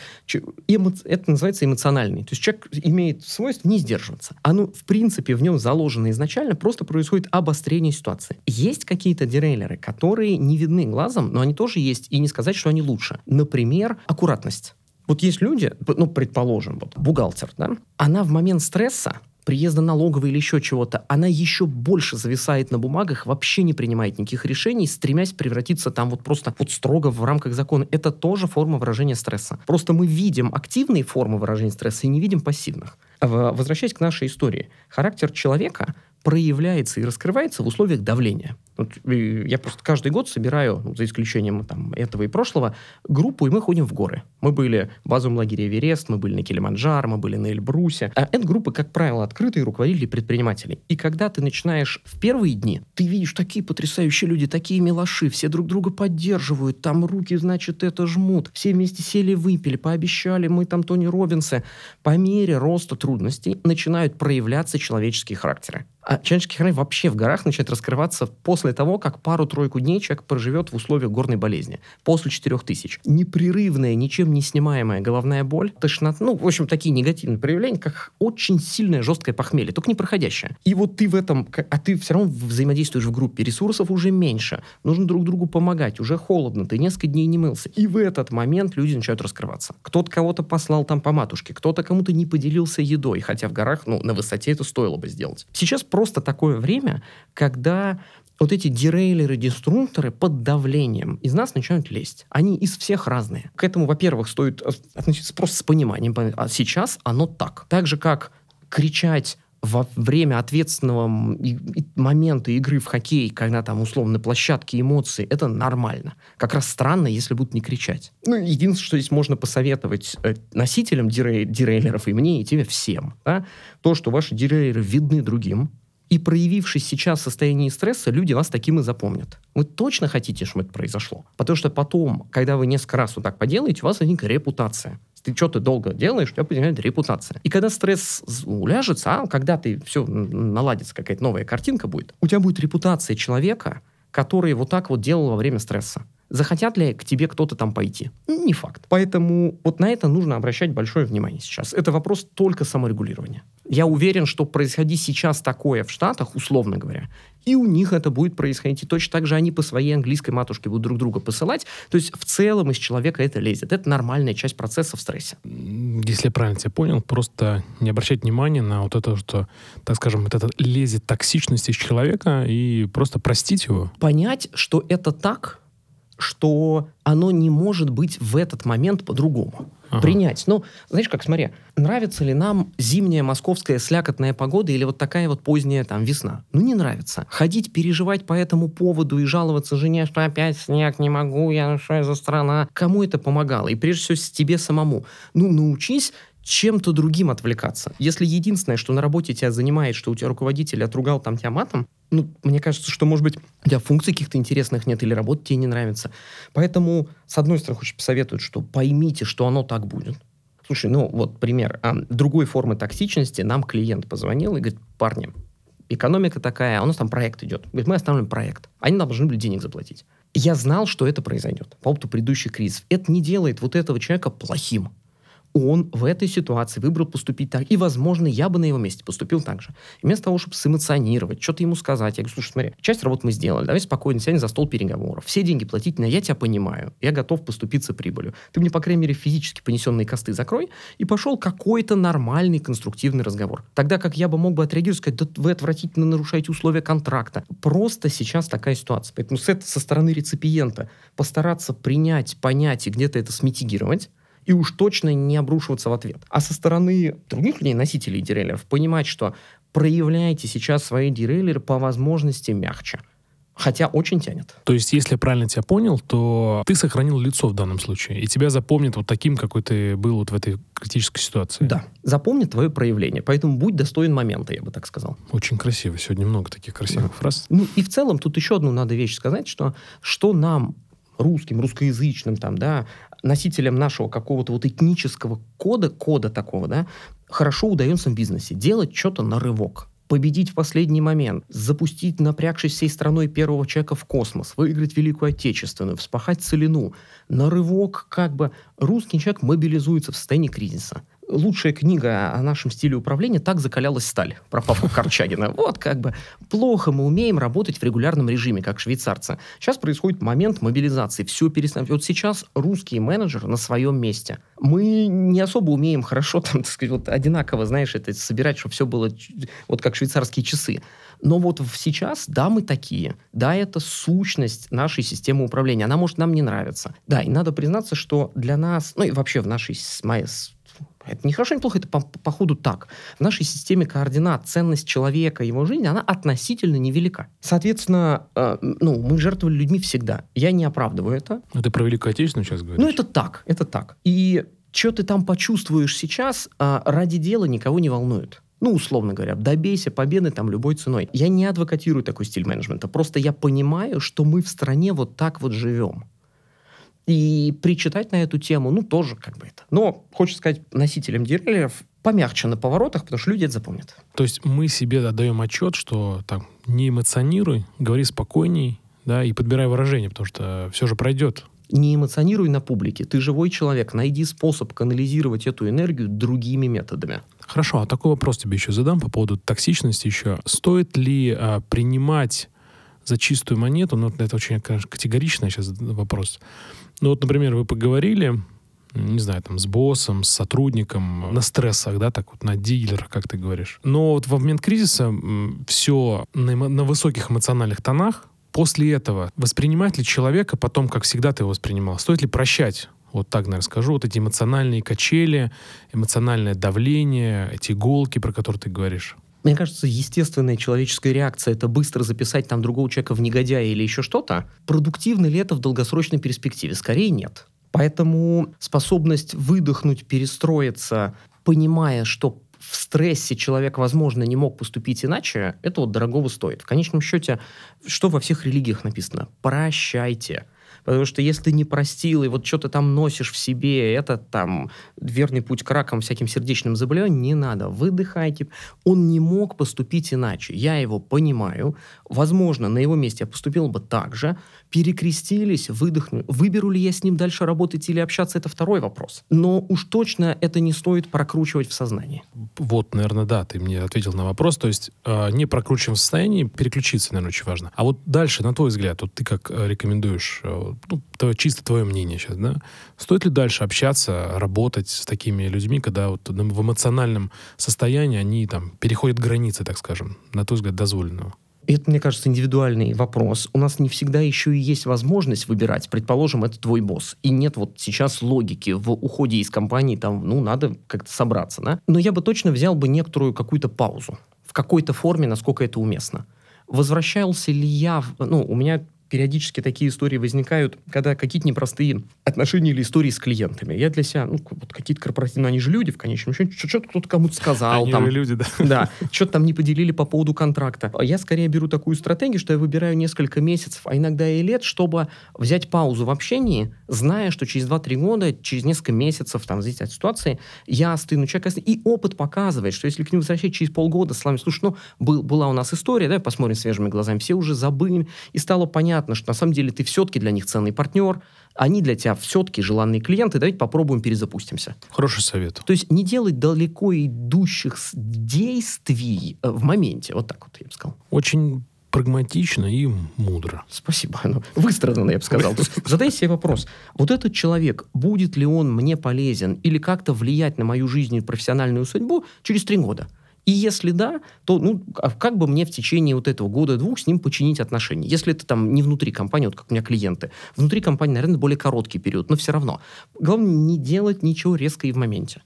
эмо, это называется эмоциональный. То есть, человек имеет свойство не сдерживаться. Оно, в принципе, в нем заложено изначально, просто происходит обострение ситуации. Есть какие-то дерейлеры, которые не видны глазом, но они тоже есть, и не сказать, что они лучше. Например, аккуратность. Вот есть люди, ну, предположим, вот бухгалтер, да, она в момент стресса приезда налоговой или еще чего-то, она еще больше зависает на бумагах, вообще не принимает никаких решений, стремясь превратиться там вот просто вот строго в рамках закона. Это тоже форма выражения стресса. Просто мы видим активные формы выражения стресса и не видим пассивных. Возвращаясь к нашей истории, характер человека проявляется и раскрывается в условиях давления. Вот я просто каждый год собираю, ну, за исключением там, этого и прошлого, группу, и мы ходим в горы. Мы были в базовом лагере Эверест, мы были на Килиманджаро, мы были на Эльбрусе. А это группы, как правило, открытые руководители предпринимателей. И когда ты начинаешь в первые дни, ты видишь такие потрясающие люди, такие милаши, все друг друга поддерживают, там руки, значит, это жмут. Все вместе сели, выпили, пообещали, мы там Тони Робинсы. По мере роста трудностей начинают проявляться человеческие характеры А человеческий храм вообще в горах начинает раскрываться после того, как пару-тройку дней человек проживет в условиях горной болезни. После 4000. Непрерывная, ничем не снимаемая головная боль, тошнота, ну, в общем, такие негативные проявления, как очень сильное жесткое похмелье, только не проходящее. И вот ты в этом, а ты все равно взаимодействуешь в группе, ресурсов уже меньше, нужно друг другу помогать, уже холодно, ты несколько дней не мылся. И в этот момент люди начинают раскрываться. Кто-то кого-то послал там по матушке, кто-то кому-то не поделился едой, хотя в горах, ну, на высоте это стоило бы сделать. Сейчас просто такое время, когда вот эти дерейлеры, деструкторы под давлением из нас начинают лезть. Они из всех разные. К этому, во-первых, стоит относиться просто с пониманием. А сейчас оно так. Так же, как кричать во время ответственного момента игры в хоккей, когда там условно на площадке эмоции, это нормально. Как раз странно, если будут не кричать. Ну, единственное, что здесь можно посоветовать э, носителям дирей, дирейлеров и мне, и тебе всем, да, то, что ваши дирейлеры видны другим, и проявившись сейчас в состоянии стресса, люди вас таким и запомнят. Вы точно хотите, чтобы это произошло? Потому что потом, когда вы несколько раз вот так поделаете, у вас возникнет репутация. Ты что ты долго делаешь, у тебя возникает репутация. И когда стресс уляжется, а когда ты все наладится, какая-то новая картинка будет, у тебя будет репутация человека, который вот так вот делал во время стресса. Захотят ли к тебе кто-то там пойти? Не факт. Поэтому вот на это нужно обращать большое внимание сейчас. Это вопрос только саморегулирования. Я уверен, что происходить сейчас такое в Штатах, условно говоря, и у них это будет происходить. И точно так же они по своей английской матушке будут друг друга посылать. То есть в целом из человека это лезет. Это нормальная часть процесса в стрессе. Если я правильно тебя понял, просто не обращать внимания на вот это, что, так скажем, вот это лезет токсичность из человека и просто простить его. Понять, что это так, что оно не может быть в этот момент по-другому. Ага. Принять. Ну, знаешь, как, смотри, нравится ли нам зимняя московская слякотная погода или вот такая вот поздняя там весна? Ну, не нравится. Ходить, переживать по этому поводу и жаловаться жене, что опять снег, не могу, я что я за страна. Кому это помогало? И прежде всего тебе самому. Ну, научись чем-то другим отвлекаться. Если единственное, что на работе тебя занимает, что у тебя руководитель отругал там тебя матом, ну, мне кажется, что, может быть, у тебя функций каких-то интересных нет или работа тебе не нравится. Поэтому, с одной стороны, хочешь посоветовать, что поймите, что оно так будет. Слушай, ну вот пример. А, другой формы токсичности нам клиент позвонил и говорит, парни, экономика такая, у нас там проект идет. Говорит, мы остановим проект. Они должны были денег заплатить. Я знал, что это произойдет по опыту предыдущих кризисов. Это не делает вот этого человека плохим он в этой ситуации выбрал поступить так. И, возможно, я бы на его месте поступил так же. И вместо того, чтобы сэмоционировать, что-то ему сказать, я говорю, слушай, смотри, часть работы мы сделали, давай спокойно сядем за стол переговоров. Все деньги платить, я тебя понимаю, я готов поступиться прибылью. Ты мне, по крайней мере, физически понесенные косты закрой, и пошел какой-то нормальный конструктивный разговор. Тогда как я бы мог бы отреагировать, сказать, да вы отвратительно нарушаете условия контракта. Просто сейчас такая ситуация. Поэтому с со стороны реципиента постараться принять, понять и где-то это смитигировать, и уж точно не обрушиваться в ответ. А со стороны других людей, носителей дерелеров, понимать, что проявляйте сейчас свои дерелеры по возможности мягче. Хотя очень тянет. То есть, если я правильно тебя понял, то ты сохранил лицо в данном случае, и тебя запомнят вот таким, какой ты был вот в этой критической ситуации. Да, запомнит твое проявление, поэтому будь достоин момента, я бы так сказал. Очень красиво, сегодня много таких красивых да. фраз. Ну и в целом тут еще одну надо вещь сказать, что что нам русским, русскоязычным, там, да, носителям нашего какого-то вот этнического кода, кода такого, да, хорошо удается в бизнесе. Делать что-то на рывок. Победить в последний момент, запустить, напрягшись всей страной первого человека в космос, выиграть Великую Отечественную, вспахать целину. На рывок как бы русский человек мобилизуется в состоянии кризиса лучшая книга о нашем стиле управления «Так закалялась сталь» про Павла Корчагина. Вот как бы плохо мы умеем работать в регулярном режиме, как швейцарцы. Сейчас происходит момент мобилизации. Все перестанет. Вот сейчас русский менеджер на своем месте. Мы не особо умеем хорошо, там, так сказать, вот одинаково, знаешь, это собирать, чтобы все было вот как швейцарские часы. Но вот сейчас, да, мы такие. Да, это сущность нашей системы управления. Она может нам не нравиться. Да, и надо признаться, что для нас, ну и вообще в нашей это не хорошо, не плохо, это по, по ходу так. В нашей системе координат ценность человека, его жизни, она относительно невелика. Соответственно, э, ну, мы жертвовали людьми всегда. Я не оправдываю это. Ну, ты про Великую Отечественную сейчас говоришь? Ну, это так, это так. И что ты там почувствуешь сейчас, э, ради дела никого не волнует. Ну, условно говоря, добейся победы там любой ценой. Я не адвокатирую такой стиль менеджмента, просто я понимаю, что мы в стране вот так вот живем. И причитать на эту тему, ну, тоже как бы это. Но, хочется сказать, носителям деревьев помягче на поворотах, потому что люди это запомнят. То есть мы себе отдаем отчет, что там не эмоционируй, говори спокойней, да, и подбирай выражение, потому что все же пройдет. Не эмоционируй на публике. Ты живой человек. Найди способ канализировать эту энергию другими методами. Хорошо, а такой вопрос тебе еще задам по поводу токсичности еще. Стоит ли а, принимать за чистую монету, ну, это очень, конечно, категоричный сейчас вопрос. Ну, вот, например, вы поговорили, не знаю, там, с боссом, с сотрудником, на стрессах, да, так вот, на дилерах, как ты говоришь. Но вот во момент кризиса все на, на высоких эмоциональных тонах, после этого воспринимать ли человека потом, как всегда ты его воспринимал? Стоит ли прощать? Вот так, наверное, скажу. Вот эти эмоциональные качели, эмоциональное давление, эти иголки, про которые ты говоришь. Мне кажется, естественная человеческая реакция это быстро записать там другого человека в негодяя или еще что-то. Продуктивно ли это в долгосрочной перспективе? Скорее нет. Поэтому способность выдохнуть, перестроиться, понимая, что в стрессе человек, возможно, не мог поступить иначе, это вот дорогого стоит. В конечном счете, что во всех религиях написано? Прощайте. Потому что если ты не простил, и вот что ты там носишь в себе, это там верный путь к ракам, всяким сердечным заболеваниям, не надо. Выдыхайте. Он не мог поступить иначе. Я его понимаю. Возможно, на его месте я поступил бы так же. Перекрестились, выдохнули. Выберу ли я с ним дальше работать или общаться, это второй вопрос. Но уж точно это не стоит прокручивать в сознании. Вот, наверное, да, ты мне ответил на вопрос. То есть э, не прокручиваем в сознании, переключиться, наверное, очень важно. А вот дальше, на твой взгляд, вот ты как э, рекомендуешь э, ну, то, чисто твое мнение сейчас, да, стоит ли дальше общаться, работать с такими людьми, когда вот в эмоциональном состоянии они там переходят границы, так скажем, на твой взгляд, дозволенного? Это, мне кажется, индивидуальный вопрос. У нас не всегда еще и есть возможность выбирать. Предположим, это твой босс. И нет вот сейчас логики в уходе из компании, там, ну, надо как-то собраться, да? Но я бы точно взял бы некоторую какую-то паузу. В какой-то форме, насколько это уместно. Возвращался ли я... Ну, у меня периодически такие истории возникают, когда какие-то непростые отношения или истории с клиентами. Я для себя, ну, вот какие-то корпоративные, они же люди в конечном счете, что-то кто-то кому-то сказал. Они там, же люди, да. Да, что-то там не поделили по поводу контракта. Я скорее беру такую стратегию, что я выбираю несколько месяцев, а иногда и лет, чтобы взять паузу в общении, зная, что через 2-3 года, через несколько месяцев, там, зависит от ситуации, я остыну человека. И опыт показывает, что если к нему возвращать через полгода, с вами, слушай, ну, был, была у нас история, да, посмотрим свежими глазами, все уже забыли, и стало понятно, понятно, что на самом деле ты все-таки для них ценный партнер, они для тебя все-таки желанные клиенты, давайте попробуем перезапустимся. Хороший совет. То есть не делать далеко идущих действий э, в моменте. Вот так вот я бы сказал. Очень прагматично и мудро. Спасибо. Ну, выстраданно, я бы сказал. Задай себе вопрос. Вот этот человек, будет ли он мне полезен или как-то влиять на мою жизнь и профессиональную судьбу через три года? И если да, то ну, а как бы мне в течение вот этого года-двух с ним починить отношения? Если это там не внутри компании, вот как у меня клиенты. Внутри компании, наверное, более короткий период, но все равно. Главное не делать ничего резко и в моменте.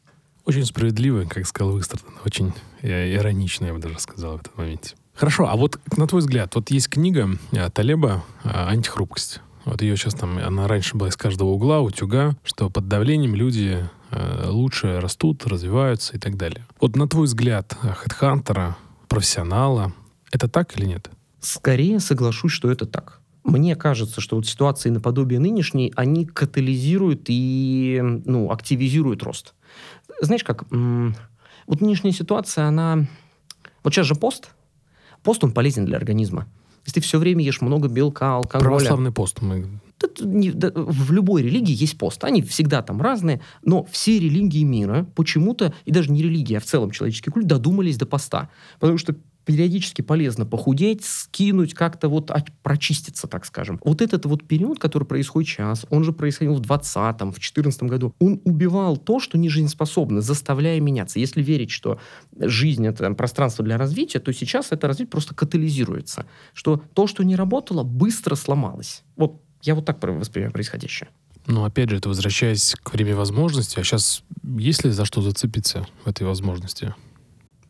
Очень справедливо, как сказал Выстраден. Очень иронично, я бы даже сказал в этом моменте. Хорошо, а вот на твой взгляд, вот есть книга э, Талеба э, «Антихрупкость». Вот ее сейчас там, она раньше была из каждого угла, утюга, что под давлением люди э, лучше растут, развиваются и так далее. Вот на твой взгляд, хедхантера, профессионала, это так или нет? Скорее соглашусь, что это так. Мне кажется, что вот ситуации наподобие нынешней, они катализируют и ну, активизируют рост. Знаешь как, вот нынешняя ситуация, она... Вот сейчас же пост. Пост, он полезен для организма. Если ты все время ешь много белка, алкоголя... Православный пост мы в любой религии есть пост. Они всегда там разные, но все религии мира почему-то, и даже не религия, а в целом человеческий культ, додумались до поста. Потому что периодически полезно похудеть, скинуть, как-то вот прочиститься, так скажем. Вот этот вот период, который происходит сейчас, он же происходил в 20-м, в 14 году, он убивал то, что не жизнеспособно, заставляя меняться. Если верить, что жизнь — это пространство для развития, то сейчас это развитие просто катализируется. Что то, что не работало, быстро сломалось. Вот я вот так воспринимаю происходящее. Но опять же, это возвращаясь к время возможности, а сейчас есть ли за что зацепиться в этой возможности?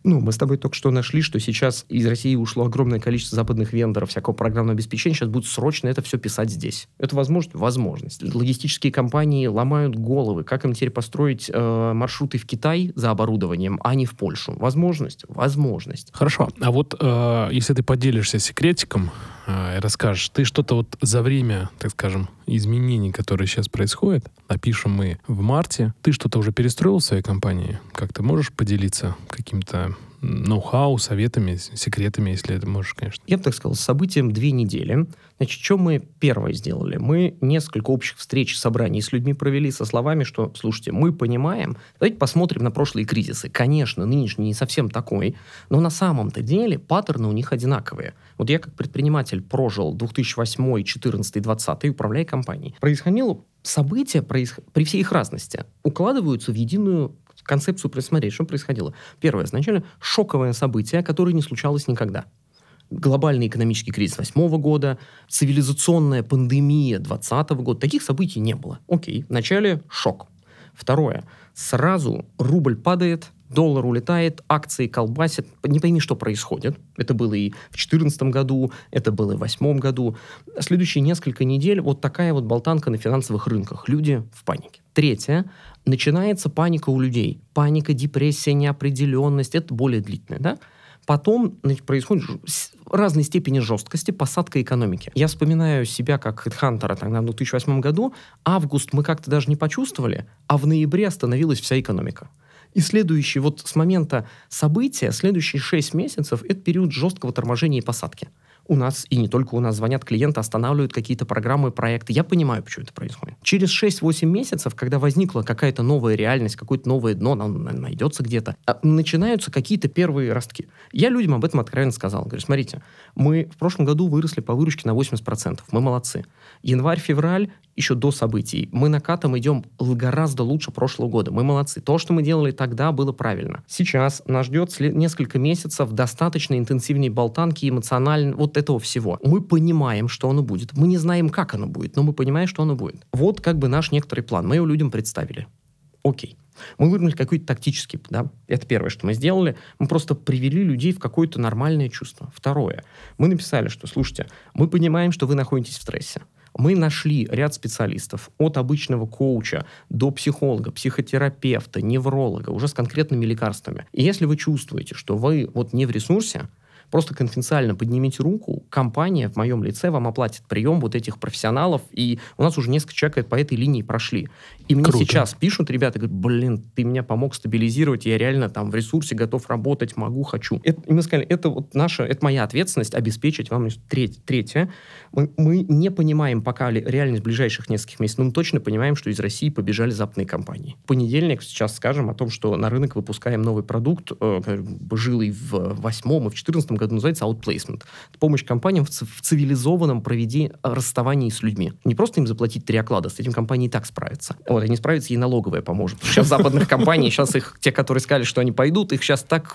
Ну, мы с тобой только что нашли, что сейчас из России ушло огромное количество западных вендоров всякого программного обеспечения. Сейчас будут срочно это все писать здесь. Это возможность? Возможность. Логистические компании ломают головы. Как им теперь построить э, маршруты в Китай за оборудованием, а не в Польшу? Возможность? Возможность. Хорошо. А вот э, если ты поделишься секретиком э, и расскажешь, ты что-то вот за время, так скажем, изменений, которые сейчас происходят, напишем мы в марте, ты что-то уже перестроил в своей компании? Как ты можешь поделиться каким-то ноу-хау, советами, секретами, если это можешь, конечно. Я бы так сказал, с событием две недели. Значит, что мы первое сделали? Мы несколько общих встреч, собраний с людьми провели со словами, что, слушайте, мы понимаем, давайте посмотрим на прошлые кризисы. Конечно, нынешний не совсем такой, но на самом-то деле паттерны у них одинаковые. Вот я как предприниматель прожил 2008, 2014, 2020 управляя компанией. Происходило события при всей их разности укладываются в единую концепцию просмотреть, что происходило. Первое, изначально шоковое событие, которое не случалось никогда. Глобальный экономический кризис 2008 года, цивилизационная пандемия 2020 года. Таких событий не было. Окей, вначале шок. Второе, сразу рубль падает, доллар улетает, акции колбасят, не пойми, что происходит. Это было и в 2014 году, это было и в 2008 году. Следующие несколько недель вот такая вот болтанка на финансовых рынках. Люди в панике. Третье, начинается паника у людей. Паника, депрессия, неопределенность, это более длительное, да? Потом происходит разной степени жесткости посадка экономики. Я вспоминаю себя как хедхантера тогда в 2008 году. Август мы как-то даже не почувствовали, а в ноябре остановилась вся экономика. И следующий, вот с момента события, следующие 6 месяцев, это период жесткого торможения и посадки. У нас, и не только у нас, звонят клиенты, останавливают какие-то программы, проекты. Я понимаю, почему это происходит. Через 6-8 месяцев, когда возникла какая-то новая реальность, какое-то новое дно, оно найдется где-то, а, начинаются какие-то первые ростки. Я людям об этом откровенно сказал. Говорю, смотрите, мы в прошлом году выросли по выручке на 80%. Мы молодцы. Январь-февраль еще до событий. Мы накатом идем гораздо лучше прошлого года. Мы молодцы. То, что мы делали тогда, было правильно. Сейчас нас ждет несколько месяцев достаточно интенсивней болтанки, эмоционально, вот этого всего. Мы понимаем, что оно будет. Мы не знаем, как оно будет, но мы понимаем, что оно будет. Вот как бы наш некоторый план. Мы его людям представили. Окей. Мы выдумали какой-то тактический, да, это первое, что мы сделали. Мы просто привели людей в какое-то нормальное чувство. Второе, мы написали, что, слушайте, мы понимаем, что вы находитесь в стрессе. Мы нашли ряд специалистов, от обычного коуча до психолога, психотерапевта, невролога, уже с конкретными лекарствами. И если вы чувствуете, что вы вот не в ресурсе, Просто конфиденциально поднимите руку, компания в моем лице вам оплатит прием вот этих профессионалов, и у нас уже несколько человек по этой линии прошли. И мне Круто. сейчас пишут ребята, говорят, блин, ты меня помог стабилизировать, я реально там в ресурсе готов работать, могу, хочу. Это, и мы сказали, это вот наша, это моя ответственность обеспечить вам. Треть, третье, мы, мы не понимаем пока реальность ближайших нескольких месяцев, но мы точно понимаем, что из России побежали западные компании. В понедельник сейчас скажем о том, что на рынок выпускаем новый продукт, э, жилый в восьмом и в четырнадцатом году называется outplacement. Это помощь компаниям в, цивилизованном проведении расставании с людьми. Не просто им заплатить три оклада, с этим компании и так справятся. Вот, они справятся, и налоговая поможет. Сейчас западных компаний, сейчас их, те, которые сказали, что они пойдут, их сейчас так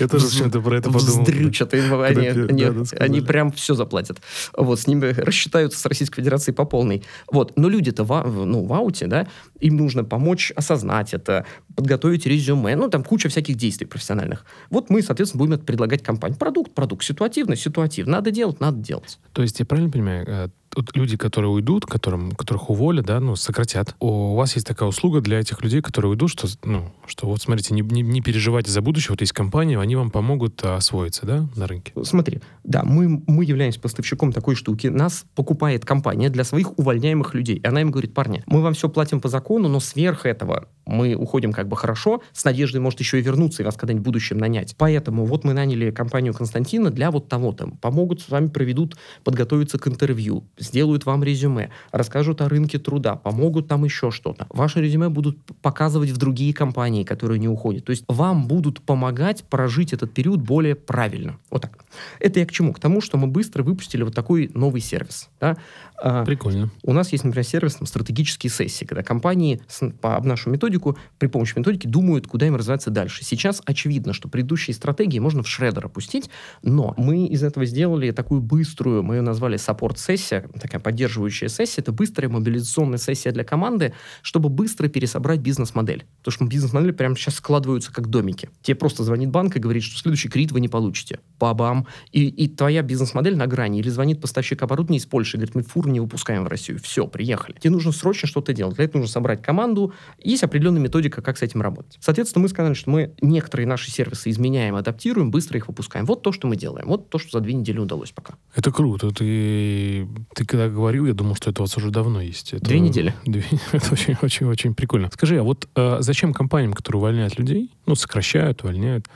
Я тоже про это подумал. Вздрючат. Они, прям все заплатят. Вот, с ними рассчитаются с Российской Федерацией по полной. Вот, но люди-то в, ну, в ауте, да, им нужно помочь осознать это, подготовить резюме, ну, там куча всяких действий профессиональных. Вот мы, соответственно, будем предлагать компании. Продукт, продукт, ситуативно, ситуативно. Надо делать, надо делать. То есть, я правильно понимаю, э, люди, которые уйдут, которым, которых уволят, да, ну, сократят, у вас есть такая услуга для этих людей, которые уйдут, что, ну, что вот смотрите, не, не, не переживайте за будущее, вот есть компания, они вам помогут а, освоиться, да, на рынке? Смотри, да, мы, мы являемся поставщиком такой штуки, нас покупает компания для своих увольняемых людей, и она им говорит, парни, мы вам все платим по закону, но сверх этого мы уходим как бы хорошо, с надеждой, может, еще и вернуться и вас когда-нибудь в будущем нанять. Поэтому вот мы наняли компанию Константина для вот того-то. Помогут с вами проведут подготовиться к интервью, сделают вам резюме, расскажут о рынке труда, помогут там еще что-то. Ваше резюме будут показывать в другие компании, которые не уходят. То есть вам будут помогать прожить этот период более правильно. Вот так. Это я к чему? К тому, что мы быстро выпустили вот такой новый сервис. Да? А, Прикольно. У нас есть, например, сервис там, стратегические сессии, когда компании по нашу методику, при помощи методики думают, куда им развиваться дальше. Сейчас очевидно, что предыдущие стратегии можно в шредер опустить, но мы из этого сделали такую быструю, мы ее назвали саппорт-сессия, такая поддерживающая сессия, это быстрая мобилизационная сессия для команды, чтобы быстро пересобрать бизнес-модель. Потому что бизнес-модели прямо сейчас складываются как домики. Тебе просто звонит банк и говорит, что следующий кредит вы не получите. Бабам. И, и твоя бизнес-модель на грани. Или звонит поставщик оборудования из Польши говорит, мы фур не выпускаем в Россию. Все, приехали. Тебе нужно срочно что-то делать. Для этого нужно собрать команду. Есть определенная методика, как с этим работать. Соответственно, мы сказали, что мы некоторые наши сервисы изменяем, адаптируем, быстро их выпускаем. Вот то, что мы делаем. Вот то, что за две недели удалось пока. Это круто. Ты, ты когда говорил, я думал, что это у вас уже давно есть. Это, Две недели. Две, это очень-очень-очень прикольно. Скажи, а вот э, зачем компаниям, которые увольняют людей, ну, сокращают, увольняют,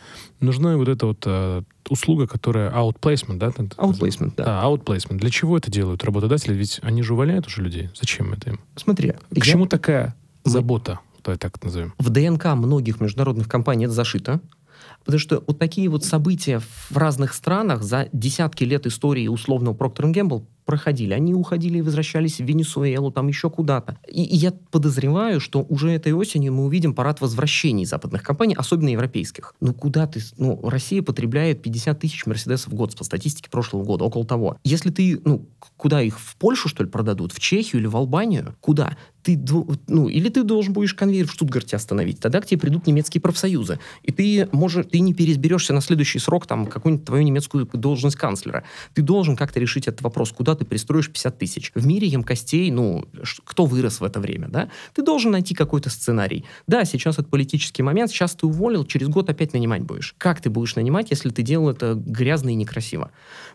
нужна вот эта вот э, услуга, которая outplacement, да? Outplacement, да. Да, outplacement. Для чего это делают работодатели? Ведь они же увольняют уже людей. Зачем это им? Смотри. К я- чему такая забота? Давай так назовем. В ДНК многих международных компаний это зашито. Потому что вот такие вот события в разных странах за десятки лет истории условного Procter Gamble проходили. Они уходили и возвращались в Венесуэлу, там еще куда-то. И, и я подозреваю, что уже этой осенью мы увидим парад возвращений западных компаний, особенно европейских. Ну куда ты? Ну, Россия потребляет 50 тысяч Мерседесов в год по статистике прошлого года, около того. Если ты, ну, куда их, в Польшу, что ли, продадут? В Чехию или в Албанию? Куда? Ты, ну, или ты должен будешь конвейер в Штутгарте остановить, тогда к тебе придут немецкие профсоюзы. И ты, можешь, ты не переизберешься на следующий срок там какую-нибудь твою немецкую должность канцлера. Ты должен как-то решить этот вопрос, куда ты пристроишь 50 тысяч. В мире емкостей, ну, кто вырос в это время, да? Ты должен найти какой-то сценарий. Да, сейчас это политический момент, сейчас ты уволил, через год опять нанимать будешь. Как ты будешь нанимать, если ты делал это грязно и некрасиво?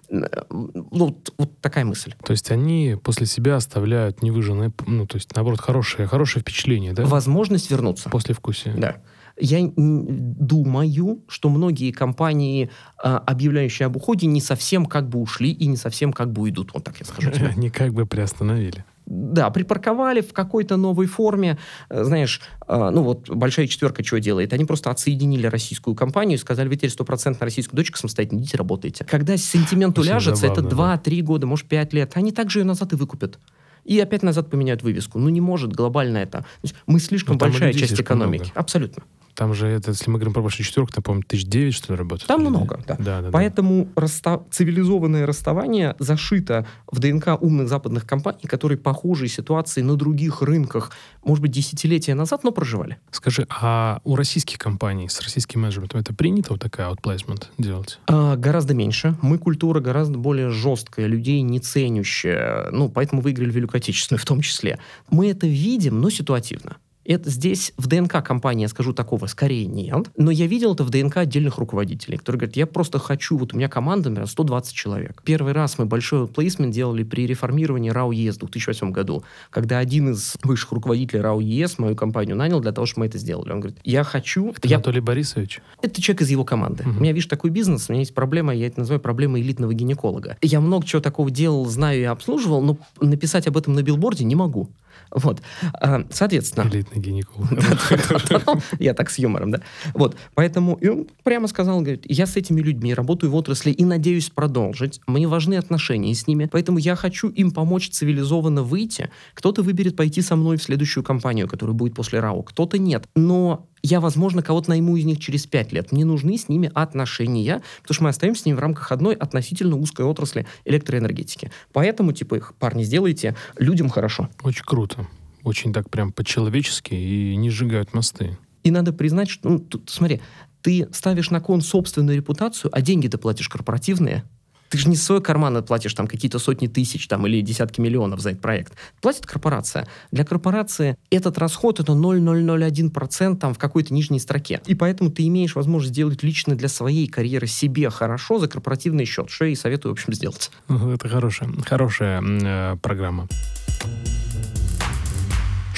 Э, Вот, вот такая мысль. То есть они после себя оставляют невыжженное, п- ну, то есть, наоборот, хорошее, хорошее впечатление, да? Возможность вернуться. После вкусия. Да. Я думаю, что многие компании, а, объявляющие об уходе, не совсем как бы ушли и не совсем как бы уйдут. Вот так я скажу тебе. Они как бы приостановили. Да, припарковали в какой-то новой форме. Э, Знаешь, а, ну вот большая четверка что делает? Они просто отсоединили российскую компанию и сказали, вы теперь стопроцентно российскую дочку самостоятельно идите работайте. Когда сентимент Очень уляжется, это забавно, 2-3 года, может 5 лет, они также ее назад и выкупят. И опять назад поменяют вывеску. Ну, не может глобально это. Мы слишком Ну, большая часть экономики. много. Абсолютно. Там же, это, если мы говорим про большую четверку, там, по-моему, тысяч девять, что ли, работает? Там много, да. Да, да, да. Поэтому расста- цивилизованное расставание зашито в ДНК умных западных компаний, которые похожие ситуации на других рынках, может быть, десятилетия назад, но проживали. Скажи, а у российских компаний с российским менеджментом это принято вот такая outplacement делать? А, гораздо меньше. Мы культура гораздо более жесткая, людей не ценящая. Ну, поэтому выиграли Великую Отечественную в том числе. Мы это видим, но ситуативно. Это здесь в ДНК компании, я скажу, такого скорее нет. Но я видел это в ДНК отдельных руководителей, которые говорят, я просто хочу, вот у меня команда, например, 120 человек. Первый раз мы большой плейсмент делали при реформировании РАО ЕС в 2008 году, когда один из высших руководителей РАО ЕС мою компанию нанял для того, чтобы мы это сделали. Он говорит, я хочу... Это я... Анатолий Борисович? Это человек из его команды. Мгм. У меня, видишь, такой бизнес, у меня есть проблема, я это называю проблемой элитного гинеколога. Я много чего такого делал, знаю и обслуживал, но написать об этом на билборде не могу. Вот. А, Соответственно, Элитный гинеколог. я так с юмором, да? Вот, поэтому он прямо сказал, говорит, я с этими людьми работаю в отрасли и надеюсь продолжить. Мне важны отношения с ними, поэтому я хочу им помочь цивилизованно выйти. Кто-то выберет пойти со мной в следующую компанию, которая будет после РАО, кто-то нет. Но я, возможно, кого-то найму из них через пять лет. Мне нужны с ними отношения, потому что мы остаемся с ними в рамках одной относительно узкой отрасли электроэнергетики. Поэтому, типа, их, парни, сделайте людям хорошо. Очень круто. Очень так прям по-человечески и не сжигают мосты. И надо признать, что, ну, тут, смотри, ты ставишь на кон собственную репутацию, а деньги ты платишь корпоративные. Ты же не с своего кармана платишь там какие-то сотни тысяч там, или десятки миллионов за этот проект. Платит корпорация. Для корпорации этот расход это 0,001% там в какой-то нижней строке. И поэтому ты имеешь возможность сделать лично для своей карьеры себе хорошо за корпоративный счет, что я и советую, в общем, сделать. Это хорошая, хорошая э, программа.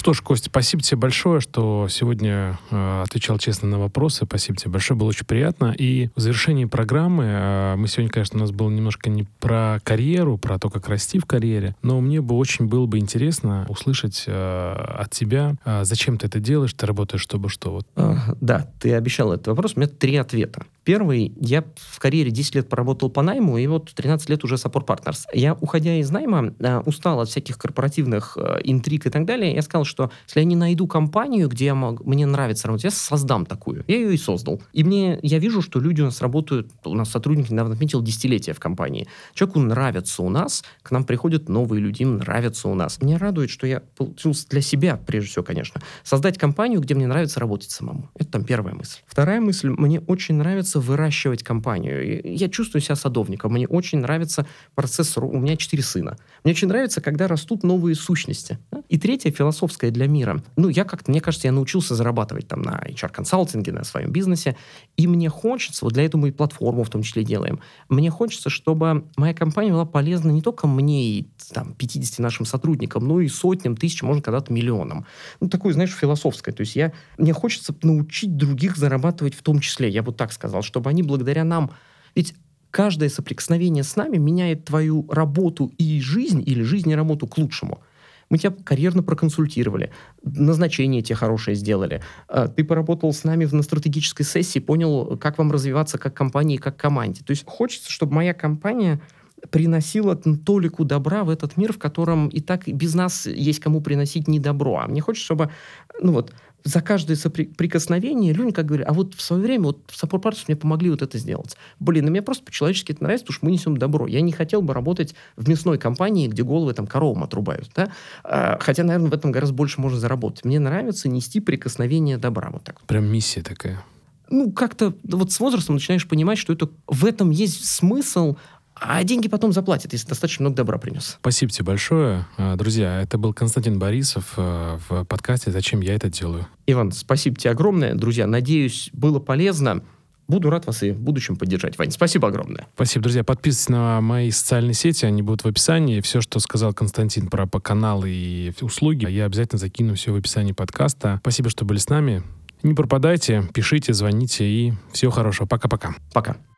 Что ж, Костя, спасибо тебе большое, что сегодня э, отвечал честно на вопросы. Спасибо тебе большое, было очень приятно. И в завершении программы, э, мы сегодня, конечно, у нас было немножко не про карьеру, про то, как расти в карьере, но мне бы очень было бы интересно услышать э, от тебя, э, зачем ты это делаешь, ты работаешь, чтобы что. Вот. А, Да, ты обещал этот вопрос. У меня три ответа. Первый, я в карьере 10 лет поработал по найму, и вот 13 лет уже Support Partners. Я, уходя из найма, а, устал от всяких корпоративных э, интриг и так далее. Я сказал, что если я не найду компанию, где я мог- мне нравится работать, я создам такую. Я ее и создал. И мне, я вижу, что люди у нас работают, у нас сотрудники недавно отметил десятилетия в компании. Человеку нравится у нас, к нам приходят новые люди, им нравится у нас. Меня радует, что я получил для себя, прежде всего, конечно, создать компанию, где мне нравится работать самому. Это там первая мысль. Вторая мысль, мне очень нравится нравится выращивать компанию. Я чувствую себя садовником. Мне очень нравится процесс... У меня четыре сына. Мне очень нравится, когда растут новые сущности. И третье, философское для мира. Ну, я как-то, мне кажется, я научился зарабатывать там на HR-консалтинге, на своем бизнесе. И мне хочется, вот для этого мы и платформу в том числе делаем, мне хочется, чтобы моя компания была полезна не только мне и там, 50 нашим сотрудникам, но и сотням, тысячам, может, когда-то миллионам. Ну, такое, знаешь, философское. То есть я, мне хочется научить других зарабатывать в том числе. Я бы так сказал, чтобы они благодаря нам... Ведь каждое соприкосновение с нами меняет твою работу и жизнь, или жизнь и работу к лучшему. Мы тебя карьерно проконсультировали, назначение тебе хорошее сделали. А, ты поработал с нами на стратегической сессии, понял, как вам развиваться как компании, как команде. То есть хочется, чтобы моя компания приносила толику добра в этот мир, в котором и так без нас есть кому приносить не добро. А мне хочется, чтобы ну вот, за каждое соприкосновение люди как говорят, а вот в свое время вот в Support Partners мне помогли вот это сделать. Блин, ну мне просто по-человечески это нравится, потому что мы несем добро. Я не хотел бы работать в мясной компании, где головы там коровам отрубают, да? А, хотя, наверное, в этом гораздо больше можно заработать. Мне нравится нести прикосновение добра. Вот так. Прям миссия такая ну, как-то вот с возрастом начинаешь понимать, что это, в этом есть смысл, а деньги потом заплатят, если достаточно много добра принес. Спасибо тебе большое. А, друзья, это был Константин Борисов а, в подкасте «Зачем я это делаю?». Иван, спасибо тебе огромное. Друзья, надеюсь, было полезно. Буду рад вас и в будущем поддержать. Вань, спасибо огромное. Спасибо, друзья. Подписывайтесь на мои социальные сети, они будут в описании. Все, что сказал Константин про по каналы и услуги, я обязательно закину все в описании подкаста. Спасибо, что были с нами. Не пропадайте, пишите, звоните и всего хорошего. Пока-пока. Пока. -пока. Пока.